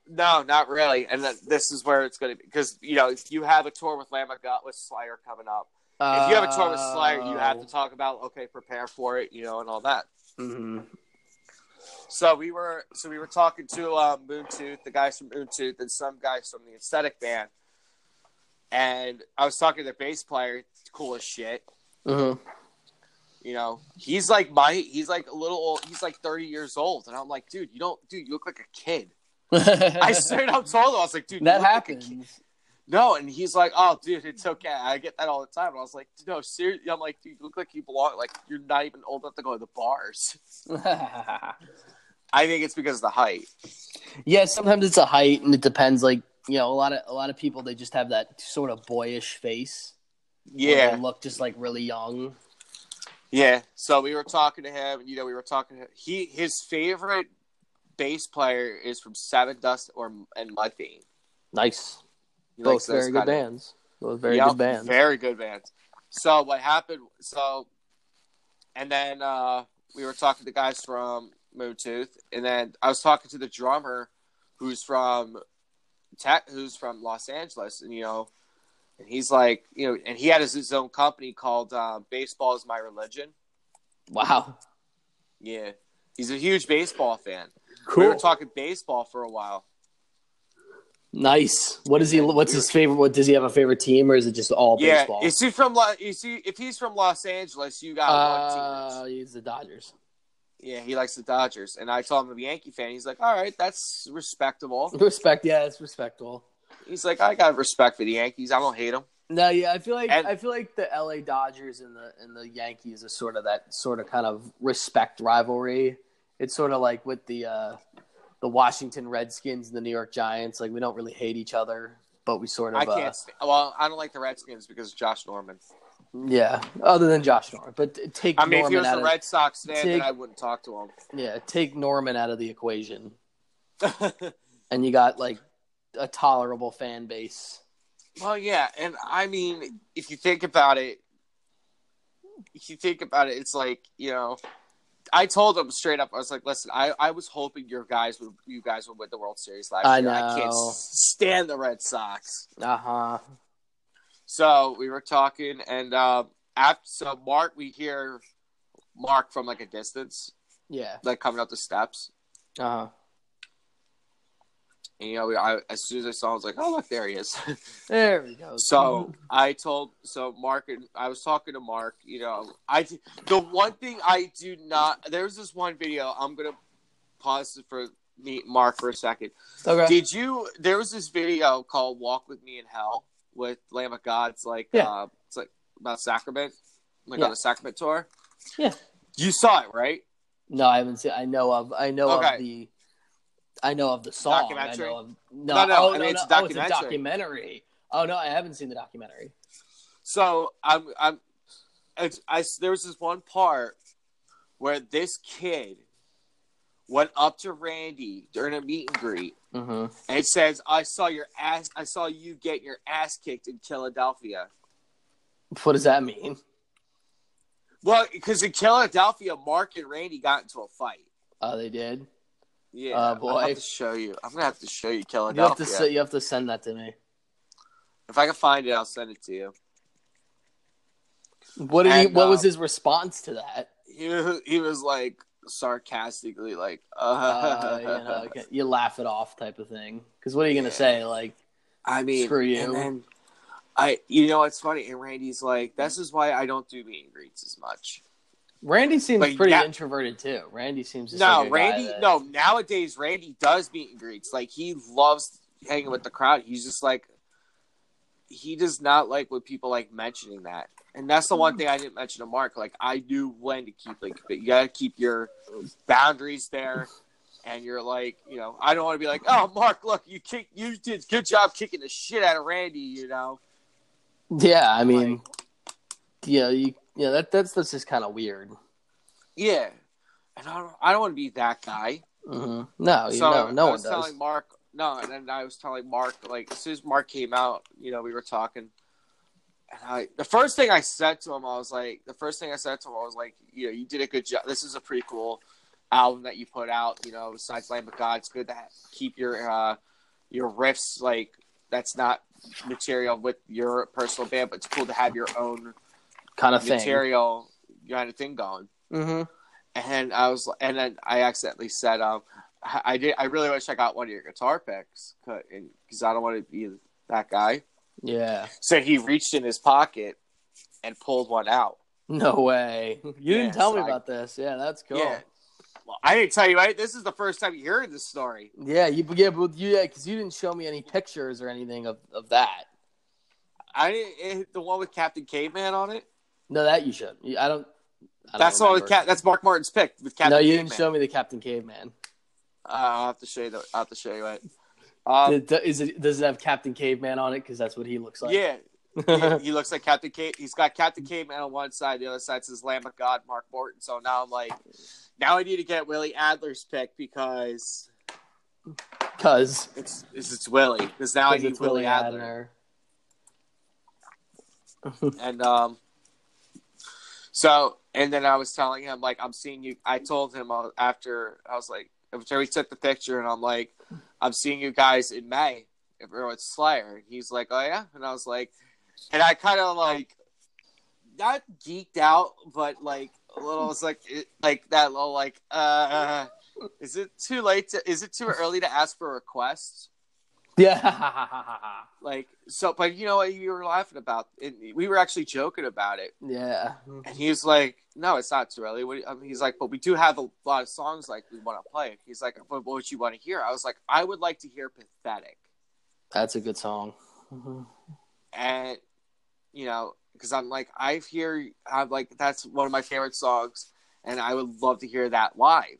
No, not really. And then this is where it's going to be because you know if you have a tour with Lamb of God with Slayer coming up, if you have a tour with Slayer, you have to talk about okay, prepare for it, you know, and all that. hmm So we were so we were talking to uh, Moon Tooth, the guys from Moon Tooth, and some guys from the Aesthetic Band, and I was talking to the bass player, cool as shit. hmm You know, he's like my he's like a little old, he's like thirty years old, and I'm like, dude, you don't, dude, you look like a kid. I straight up told him, I was like, dude, that look like a kid. happens. No, and he's like, "Oh, dude, it's okay. I get that all the time." And I was like, "No, seriously." I'm like, "Dude, you look like you belong. Like, you're not even old enough to go to the bars." I think it's because of the height. yeah, sometimes it's a height, and it depends. Like you know, a lot of a lot of people they just have that sort of boyish face. Yeah, they look just like really young. yeah. So we were talking to him, and you know, we were talking. To he his favorite bass player is from Sevendust or and Mudvayne. Nice, He both very good bands. Both very Yep, good bands. Very good bands. So what happened? So, and then uh, we were talking to guys from Moon Tooth, and then I was talking to the drummer, who's from, Tech, who's from Los Angeles, and you know, and he's like, you know, and he had his, his own company called uh, Baseball is My Religion. Wow, Yeah, he's a huge baseball fan. cool, We were talking baseball for a while. Nice. What is he? What's his favorite? What does he have a favorite team, or is it just all Yeah, baseball? is he from? Lo- you see, if he's from Los Angeles, you got one team. Uh, he's the Dodgers. Yeah, he likes the Dodgers. And I told him I'm a Yankee fan. He's like, all right, that's respectable. Respect, yeah, it's respectable. He's like, I got respect for the Yankees. I don't hate them. No, yeah, I feel like And- I feel like the LA Dodgers and the and the Yankees is sort of that sort of kind of respect rivalry. It's sort of like with the uh, the Washington Redskins and the New York Giants. Like we don't really hate each other, but we sort of I can't. uh, well, I don't like the Redskins because of Josh Norman. yeah. Other than Josh Norman, but take I mean, if he Norman was a of Red Sox fan, Take- then I wouldn't talk to him. yeah, take Norman out of the equation, and you got like a tolerable fan base. well, yeah, and I mean, if you think about it, if you think about it, it's like you know. I told him straight up. I was like, "Listen, I, I was hoping your guys would you guys would win the World Series last I year. I can't know. stand the Red Sox." Uh huh. So we were talking, and um, after so Mark, we hear Mark from like a distance, Yeah. like coming up the steps. Uh huh. And you know, I, as soon as I saw, him, I was like, "Oh, look, there he is." There we go. so I told, so Mark, and I was talking to Mark. You know, I the one thing I do not. There's this one video. I'm gonna pause it for me, Mark, for a second. okay. Did you? There was this video called "Walk with Me in Hell" with Lamb of God's like, Yeah. uh, it's like about Sacrament, like Yeah. on the Sacrament tour. Yeah. You saw it, right? No, I haven't seen. I know of. I know Okay. of the. I know of the song. Documentary? I know of, no, No, no, oh, I no, it's no. a Oh, it's a documentary. Oh no, I haven't seen the documentary. So I'm, I'm, it's, I there was this one part where this kid went up to Randy during a meet and greet, Mm-hmm. and says, "I saw your ass. I saw you get your ass kicked in Philadelphia." What does that mean? Well, because in Philadelphia, Mark and Randy got into a fight. Oh, they did. Yeah, I'm boy. gonna have to show you. I'm gonna have to show you You have to. You have to send that to me. if I can find it, I'll send it to you. What did he? And, What was uh, his response to that? He was- he was like sarcastically like, uh, Uh, you, know, okay, you laugh it off, type of thing. Because what are you gonna Yeah. say? Like, I mean, Screw you. And then I, you know, it's funny. And Randy's like, "This is why I don't do meet and greets as much." Randy seems pretty yeah- introverted too. Randy seems no, like Randy. that- No, nowadays Randy does meet and greets. Like he loves hanging with the crowd. He's just like, he does not like when people like mentioning that. And that's the one hmm. thing I didn't mention to Mark. Like I knew when to keep like, but you gotta keep your boundaries there. And you're like, you know, I don't want to be like, oh, Mark, look, you kick, you did good job kicking the shit out of Randy. You know, Yeah, I mean, yeah, you, yeah, that that's that's just kind of weird. Yeah, and I don't, I don't want to be that guy. hmm No, you so know, no I one was does. telling Mark, no, and then I was telling Mark, like, as soon as Mark came out, you know, we were talking. And I, the first thing I said to him, I was like, the first thing I said to him, I was like, you know, you did a good job. This is a pretty cool album that you put out. You know, besides Lamb of God, it's good to keep your uh, your riffs like that's not material with your personal band, but it's cool to have your own kind of material you kind of thing going. hmm And I was, and then I accidentally said, um, I I did, I really wish I got one of your guitar picks because I don't want to be that guy. Yeah. So he reached in his pocket and pulled one out. No way. You didn't Yeah, tell so me I- about this. Yeah, that's cool. Yeah. Well, I didn't tell you, right? This is the first time you heard this story. Yeah, you yeah, but you yeah, because you didn't show me any pictures or anything of, of that. I didn't, the one with Captain Caveman on it. No, that you should. I don't. I don't That's the one with. Cap. That's Mark Morton's pick with Captain. No, you Caveman. didn't show me the Captain Caveman. Uh, I'll have to show you. The, I'll have to show you it. Um, is it does it have Captain Caveman on it? Because that's what he looks like. yeah, yeah, he looks like Captain Cave. He's got Captain Caveman on one side, the other side says Lamb of God, Mark Morton. So now I'm like, now I need to get Willie Adler's pick because Because it's it's, it's Willie. Because now I need it's Willie Adler. And um, so and then I was telling him like I'm seeing you. I told him uh, after I was like after we took the picture, and I'm like, I'm seeing you guys in May. If we're with Slayer, and he's like, oh yeah, and I was like, and I kind of like not geeked out, but like a little. It's like it, like that little like uh. Is it too late to? Is it too early to ask for requests? Yeah. Like so, but you know what you were laughing about? It, we were actually joking about it. yeah. And he's like, "No, it's not too early." What I mean, he's like, "But we do have a lot of songs like we want to play." He's like, "But what would you want to hear?" I was like, "I would like to hear Pathetic," That's a good song. Mhm. and you know, because I'm like, I hear, I'm like, that's one of my favorite songs, and I would love to hear that live.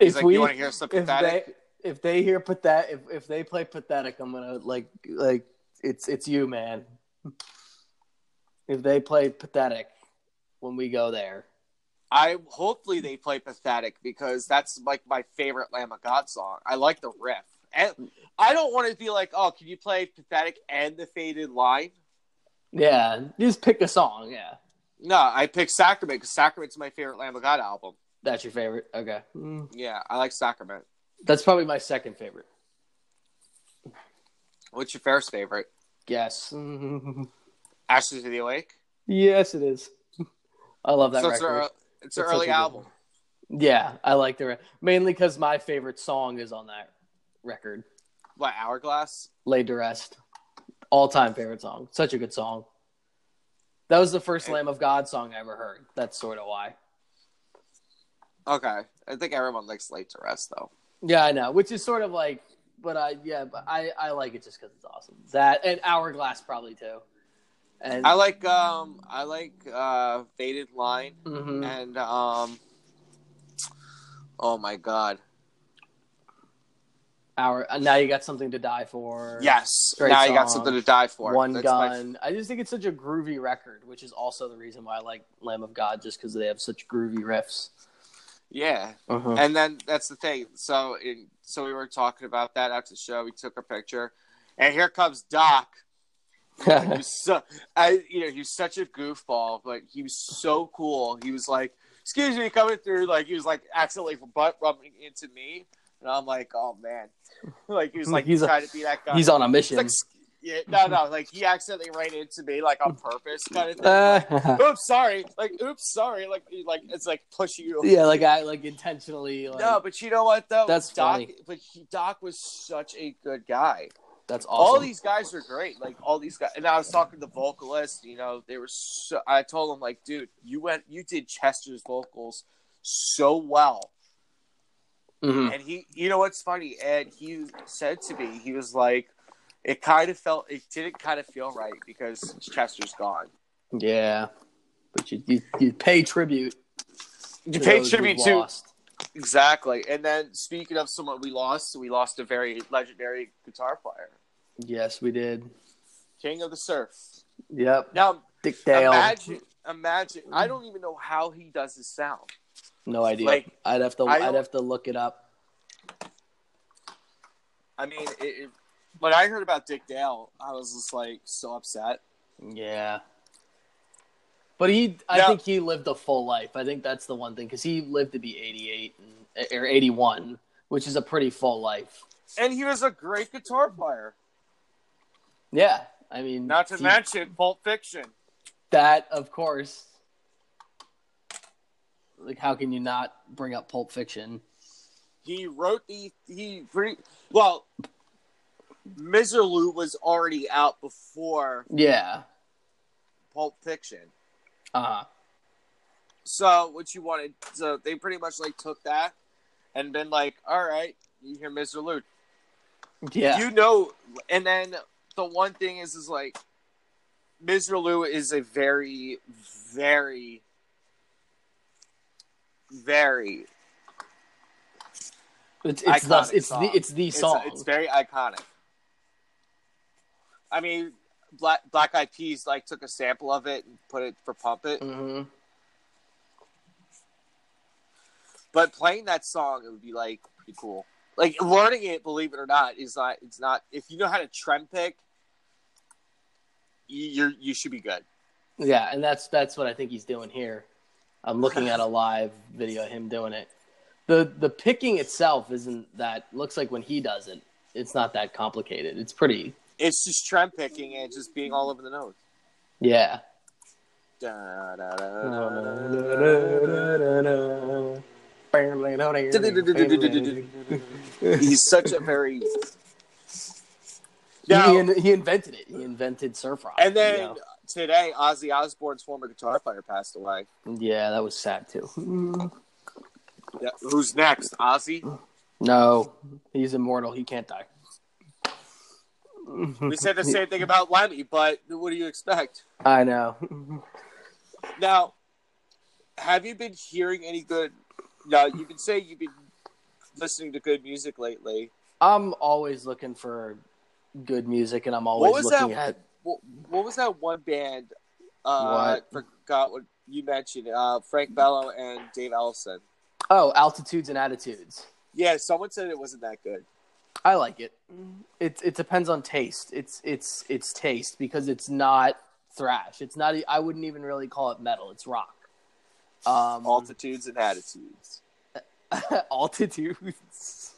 He's If like, we "You want to hear Pathetic?" If they hear pathetic if, if they play pathetic, I'm gonna like like it's it's you, man. If they play pathetic when we go there. I hopefully they play Pathetic because that's like my favorite Lamb of God song. I like the riff, and I don't want to be like, "Oh, can you play Pathetic and the Faded Line?" Yeah, just pick a song. Yeah, No, I picked Sacrament because Sacrament's my favorite Lamb of God album. that's your favorite. Okay, Mm. Yeah, I like Sacrament. That's probably my second favorite. What's your first favorite? Yes, Ashes of the Awake. yes, it is. I love that so it's, record. a, it's an It's early album. Yeah, I like the re- mainly because my favorite song is on that record. What Hourglass? Laid to Rest. All time favorite song. Such a good song. That was the first Lamb of God song I ever heard. That's sort of why. Okay, I think everyone likes Laid to Rest though. Yeah, I know. Which is sort of like, but I yeah, but I I like it just because it's awesome. That and Hourglass probably too. And I like um I like uh Faded Line Mhm. and um oh my god Hour. uh, Now you got something to die for. yes Great now you got something to die for One That's my- gun. I just think it's such a groovy record, which is also the reason why I like Lamb of God, just because they have such groovy riffs. Yeah Uh-huh. and then that's the thing so in, so we were talking about that after the show we took a picture and here comes Doc he was so, I, you know, he was such a goofball, but he was so cool. He was like, "Excuse me, coming through." Like he was like accidentally butt rubbing into me, and I'm like, "Oh man!" Like he was like He's a- trying to be that guy. He's on a He's mission. like, yeah, no, no, like he accidentally ran into me like on purpose, kind of thing. Uh, Like, oops, sorry. Like, oops, sorry. Like, like it's like pushing you. yeah, like I like intentionally. Like, No, but you know what though? That's Doc. funny. But he, Doc was such a good guy. that's all awesome. these guys are great. Like all these guys, and I was talking to the vocalist. You know, they were. So, I told him like, dude, you went, you did Chester's vocals so well, Mhm. and he, you know what's funny? And he said to me, he was like, it kind of felt, it didn't kind of feel right because Chester's gone. Yeah, but you you, you pay tribute. You pay tribute to lost. exactly. And then speaking of someone we lost, we lost a very legendary guitar player, Yes, we did. King of the Surf. Yep, Now Dick Dale. imagine, imagine. I don't even know how he does his sound. no idea. like, I'd have to. I'd have to look it up. I mean, it, it, when I heard about Dick Dale, I was just like so upset. Yeah. But he, I Now- think he lived a full life. I think that's the one thing because he lived to be 88 and, or 81, which is a pretty full life. And he was a great guitar player. Yeah. I mean, Not to he- mention Pulp Fiction. that, of course. Like, how can you not bring up Pulp Fiction? He wrote the he well. Miserlou was already out before Yeah. Pulp Fiction. Uh huh. So what you wanted, so they pretty much like took that and been like, all right, you hear Mr. Yeah. You know, and then the one thing is, is like, Miserlou is a very, very, very, it's it's the, it's song. the it's the it's, song. it's very iconic. I mean, Black Black Eyed Peas like took a sample of it and put it for Pump It, hmm but playing that song it would be like pretty cool. Like learning it, believe it or not, is not. It's not. If you know how to trend pick, you you're, you should be good. Yeah, and that's that's what I think he's doing here. I'm looking at a live video of him doing it. The the picking itself isn't that looks like when he does it, it's not that complicated. It's pretty It's just trend picking and just being all over the notes. yeah. He's such a very now, he, in- he invented it. He invented surf rock. and then you know? today, Ozzy Osbourne's former guitar player passed away. yeah, that was sad too. Yeah. Who's next? Ozzy. No, he's immortal. He can't die. We said the same thing about Lemmy, but what do you expect? I know. Now, have you been hearing any good? Now, you've been saying you've been listening to good music lately. I'm always looking for good music, and I'm always looking that- at What, what was that one band? Uh, I forgot what you mentioned. Uh, Frank Bello and Dave Ellefson. oh altitudes and attitudes. Yeah, someone said it wasn't that good. I like it. It it depends on taste. It's it's it's taste because it's not thrash. It's not. I wouldn't even really call it metal. It's rock. Um, Altitudes and attitudes. altitudes.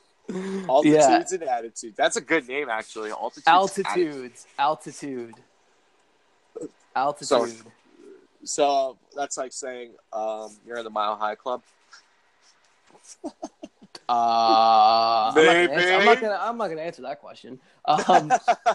Altitudes and attitudes. That's a good name, actually. Altitudes. Altitudes. Altitude. Altitude. So that's like saying um, you're in the Mile High Club. Uh, I'm, not gonna answer, I'm not gonna. I'm not gonna answer that question. Um,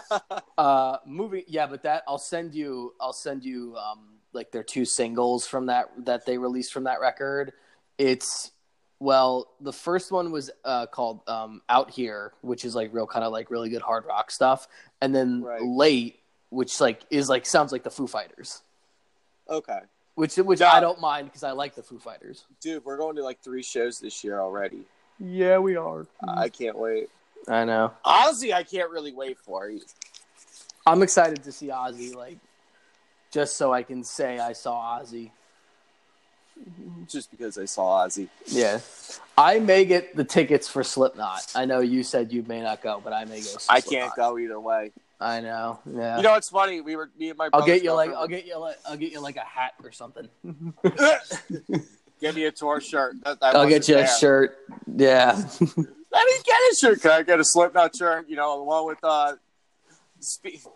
uh, moving. Yeah, but that I'll send you. I'll send you. Um, like their two singles from that that they released from that record. It's well, the first one was uh, called um, "Out Here," which is like real kind of like really good hard rock stuff, and then Right. "Late," which like is like sounds like the Foo Fighters, okay, which which Yeah. I don't mind because I like the Foo Fighters. dude, we're going to like three shows this year already. Yeah, we are. I can't wait. I know. Ozzy, I can't really wait for. I'm excited to see Ozzy, like, just so I can say I saw Ozzy. just because I saw Ozzy. Yeah. I may get the tickets for Slipknot. I know you said you may not go, but I may go. see I can't go either way. I know. Yeah. You know, it's funny. We were me and my. I'll brother's get you like I'll get you like I'll get you like a hat or something. Give me a tour shirt. That, that I'll get you a shirt. Yeah. Let me get a shirt. Can I get a Slipknot shirt? You know, the one with uh. Spe-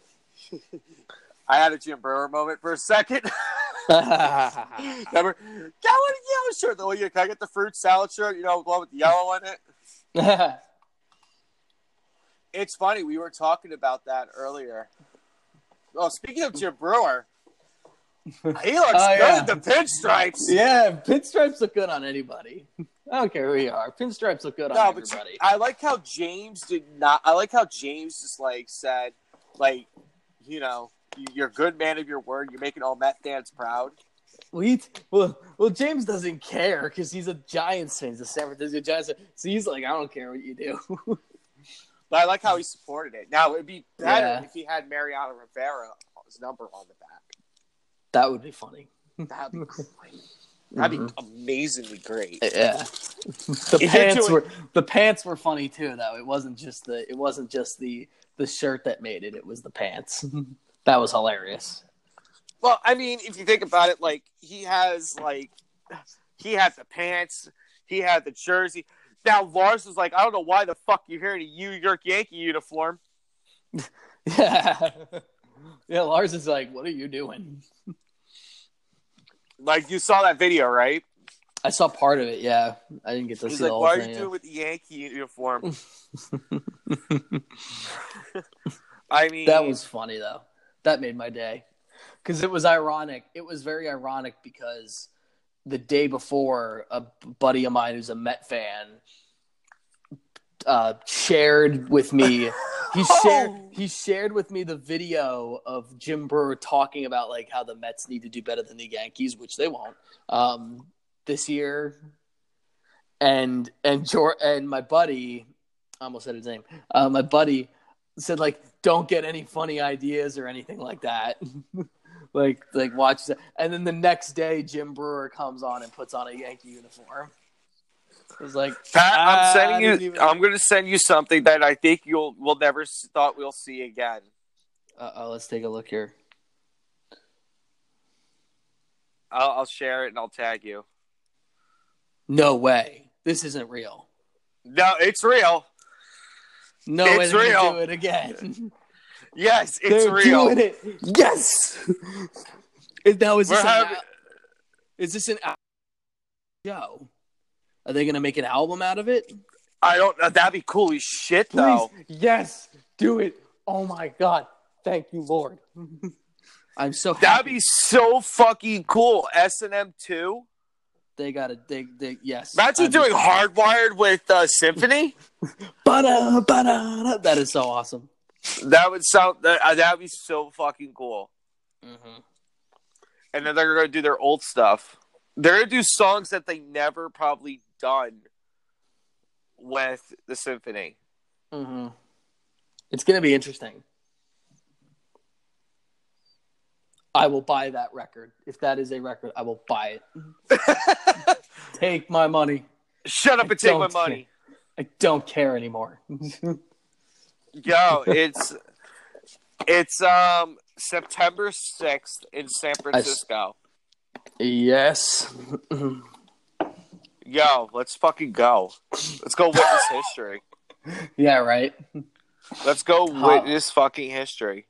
I had a Jim Breuer moment for a second. Remember? Get one yellow shirt. One you can I get the fruit salad shirt? You know, the one with the yellow in it. It's funny. We were talking about that earlier. Oh, speaking of Jim Breuer, he looks Oh, good yeah. in the pinstripes. yeah, pinstripes look good on anybody. I don't care who you are. Pinstripes look good on No, you- everybody. I like how James did not. I like how James just like said, like, you know, you- you're a good man of your word. You're making all Met fans proud. Well, he, well, well, James doesn't care because he's a Giants fan. He's a San Francisco Giants fan. So he's like, I don't care what you do. But I like how he supported it. Now it'd be better Yeah. if he had Mariano Rivera's number on the back. That would be funny. That'd be great. That'd be mm-hmm. amazingly great. Yeah. The If you're pants doing- were the pants were funny too though. It wasn't just the it wasn't just the the shirt that made it. It was the pants. that was hilarious. Well, I mean, if you think about it, like he has like he had the pants, he had the jersey. Now Lars was like, I don't know why the fuck you're here in a New York Yankee uniform. Yeah. yeah, Lars is like, "What are you doing?" Like you saw that video, right? I saw part of it. Yeah, I didn't get to He's see like, the whole why are thing. you yeah. doing with the Yankee uniform? I mean, That was funny though. That made my day because it was ironic. It was very ironic because the day before, a buddy of mine who's a Met fan uh, shared with me. He shared Oh. he shared with me the video of Jim Breuer talking about like how the Mets need to do better than the Yankees, which they won't um, this year. And and Jor- and my buddy, I almost said his name. Uh, my buddy said like, "Don't get any funny ideas or anything like that." like like watch that. And then the next day, Jim Breuer comes on and puts on a Yankee uniform. It was like Pat, Ah, I I'm sending you. even- I'm going to send you something that I think you'll we'll never thought we'll see again. Uh oh, let's take a look here. I'll, I'll share it and I'll tag you. No way. This isn't real. No, it's real. No It's real. do it again. Yes, it's they're real. doing it. Yes. Is- now is We're this, an having- al- is this an al- show? Are they gonna make an album out of it? I don't know. That'd be cool as shit, Please, though. yes, do it. Oh my god, thank you, Lord. I'm so happy. That'd be so fucking cool. S and M two. They gotta. dig, dig. Yes. Imagine I'm doing just- Hardwired with uh, Symphony. Ba-da, ba-da. That is so awesome. That would sound. That uh, that'd be so fucking cool. Mm-hmm. And then they're gonna do their old stuff. They're gonna do songs that they never probably done with the symphony. Mm-hmm. It's gonna be interesting. I will buy that record. If that is a record, I will buy it. Take my money. Shut up I and take my money. I don't care anymore. Yo, it's it's um September sixth in San Francisco. yes. Yo, let's fucking go. Let's go witness history. yeah, right. Let's go Huh. witness fucking history.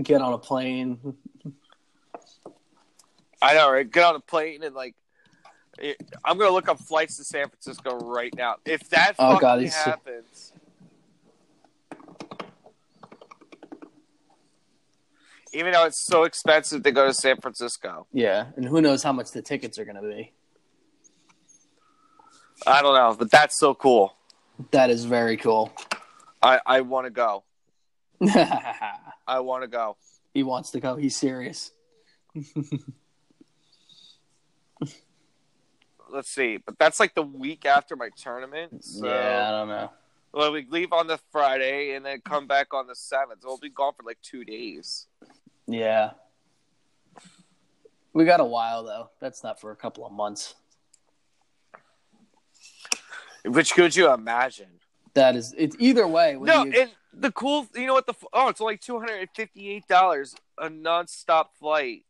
Get on a plane. I know, right? Get on a plane and like, it, I'm gonna look up flights to San Francisco right now. If that Oh, fucking God, happens, even though it's so expensive to go to San Francisco, Yeah, and who knows how much the tickets are gonna be. I don't know, but that's so cool. That is very cool. I I want to go. I want to go. He wants to go. He's serious. Let's see, but that's like the week after my tournament. So, Yeah, I don't know. well, we leave on the Friday and then come back on the seventh. We'll be gone for like two days. Yeah. We got a while though. That's not for a couple of months. Which could you imagine? That is it's either way. No, you- and the cool, you know what? The oh, it's only two hundred and fifty-eight dollars a nonstop flight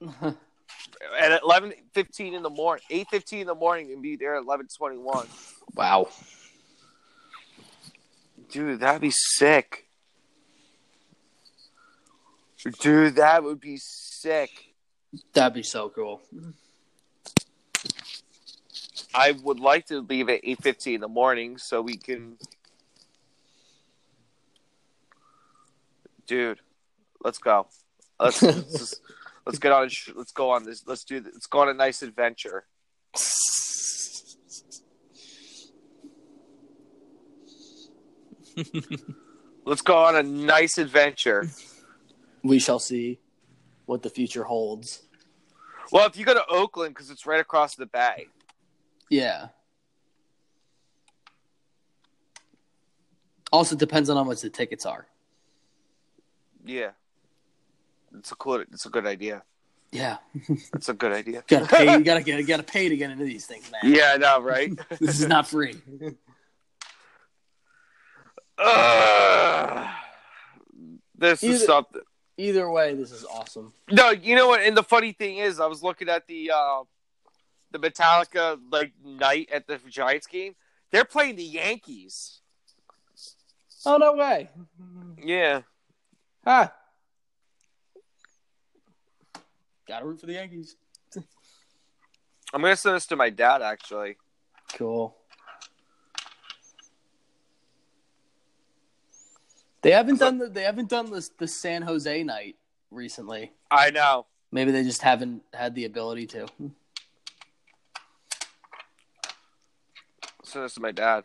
at eleven fifteen in the morning, eight fifteen in the morning, and be there at eleven twenty-one. wow. Dude, that'd be sick. Dude, that would be sick. That'd be so cool. I would like to leave at eight fifty in the morning so we can. Dude, let's go. Let's let's, just- let's get on. sh- Let's go on this. Let's do. This. Let's go on a nice adventure. Let's go on a nice adventure. we shall see what the future holds. Well, if you go to Oakland, because it's right across the bay. Yeah. Also depends on how much the tickets are. Yeah, it's a cool. It's a good idea. Yeah, That's a good idea. gotta pay. You gotta get. You gotta pay to get into these things, man. Yeah, I know, right? This is not free. Ugh. this is Either- something. Either way, this is awesome. No, you know what? And the funny thing is, I was looking at the uh, the Metallica like night at the Giants game. They're playing the Yankees. Oh no way! Yeah, Ah, gotta root for the Yankees. I'm gonna send this to my dad. Actually, Cool. They haven't done the they haven't done this the San Jose night recently. I know. Maybe they just haven't had the ability to. Send this to my dad.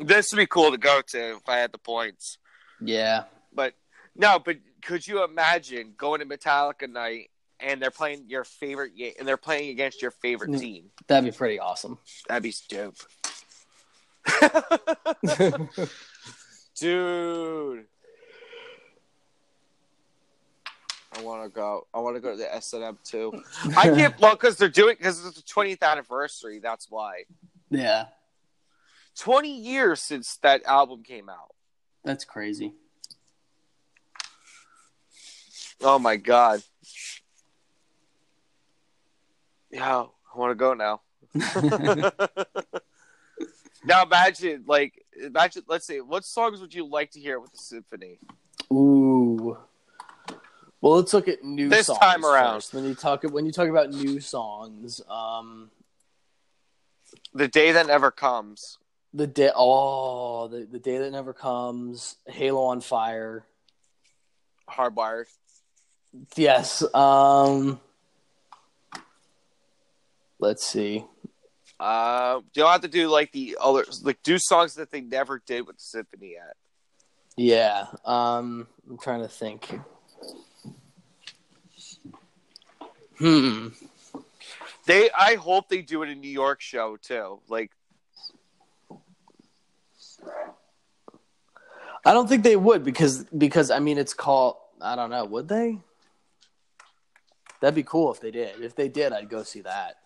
This would be cool to go to if I had the points. Yeah. But no, but could you imagine going to Metallica night and they're playing your favorite game and they're playing against your favorite Mm. team? That'd be pretty awesome. That'd be dope. Dude. I want to go. I want to go to the S and M too. I can't well because they're doing because it's the 20th anniversary. That's why. yeah. 20 years since that album came out. That's crazy. Oh my god. Yeah, I want to go now. now imagine, like, imagine. Let's see, what songs would you like to hear with the symphony? Ooh. Well, let's look at new This songs time around. first. When you talk when you talk about new songs, um, The day that never comes. the day oh the, the day that never comes, Halo on Fire. Hardwired. Yes. Um, let's see. Uh, you'll have to do like the other, like do songs that they never did with the symphony yet. Yeah. Um, I'm trying to think. Hmm. They, I hope they do it in New York show too. Like, I don't think they would because because I mean it's called I don't know would they? That'd be cool if they did. If they did, I'd go see that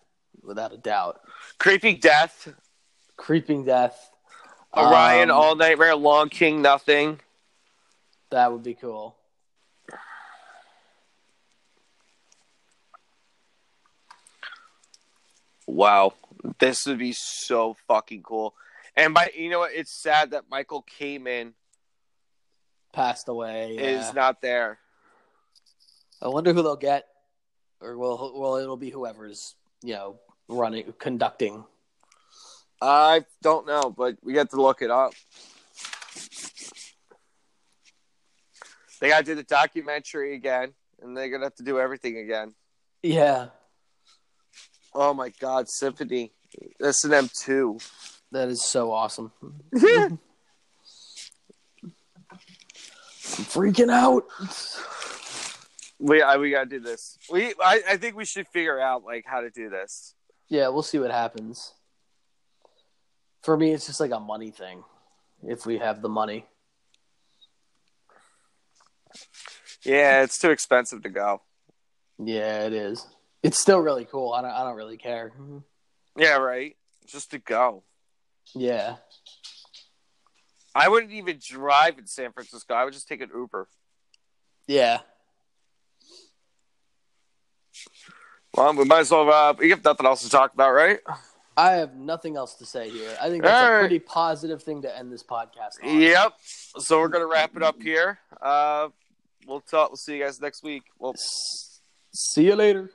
without a doubt. Creeping Death, Creeping Death, Orion, Um, All Nightmare, Long King, Nothing. that would be cool. Wow, this would be so fucking cool. And by you know what, it's sad that Michael Kamen Passed away. yeah. is not there. I wonder who they'll get, or well, well, it'll be whoever's you know running conducting. I don't know, but we got to look it up. They got to do the documentary again, and they're gonna have to do everything again. Yeah, Oh my God, Symphony, S and M two. that is so awesome. I'm freaking out. We I, we gotta do this. We I, I think we should figure out like how to do this. Yeah, we'll see what happens. For me, it's just like a money thing. If we have the money, Yeah, it's too expensive to go. yeah, it is. It's still really cool. I don't. I don't really care. Yeah, right. Just to go. Yeah, I wouldn't even drive in San Francisco. I would just take an Uber. yeah. Well, we might as well. Uh, we have nothing else to talk about, right? I have nothing else to say here. I think that's All a right. pretty positive thing to end this podcast on. Yep. So we're gonna wrap it up here. Uh, we'll talk. We'll see you guys next week. Well, See you later.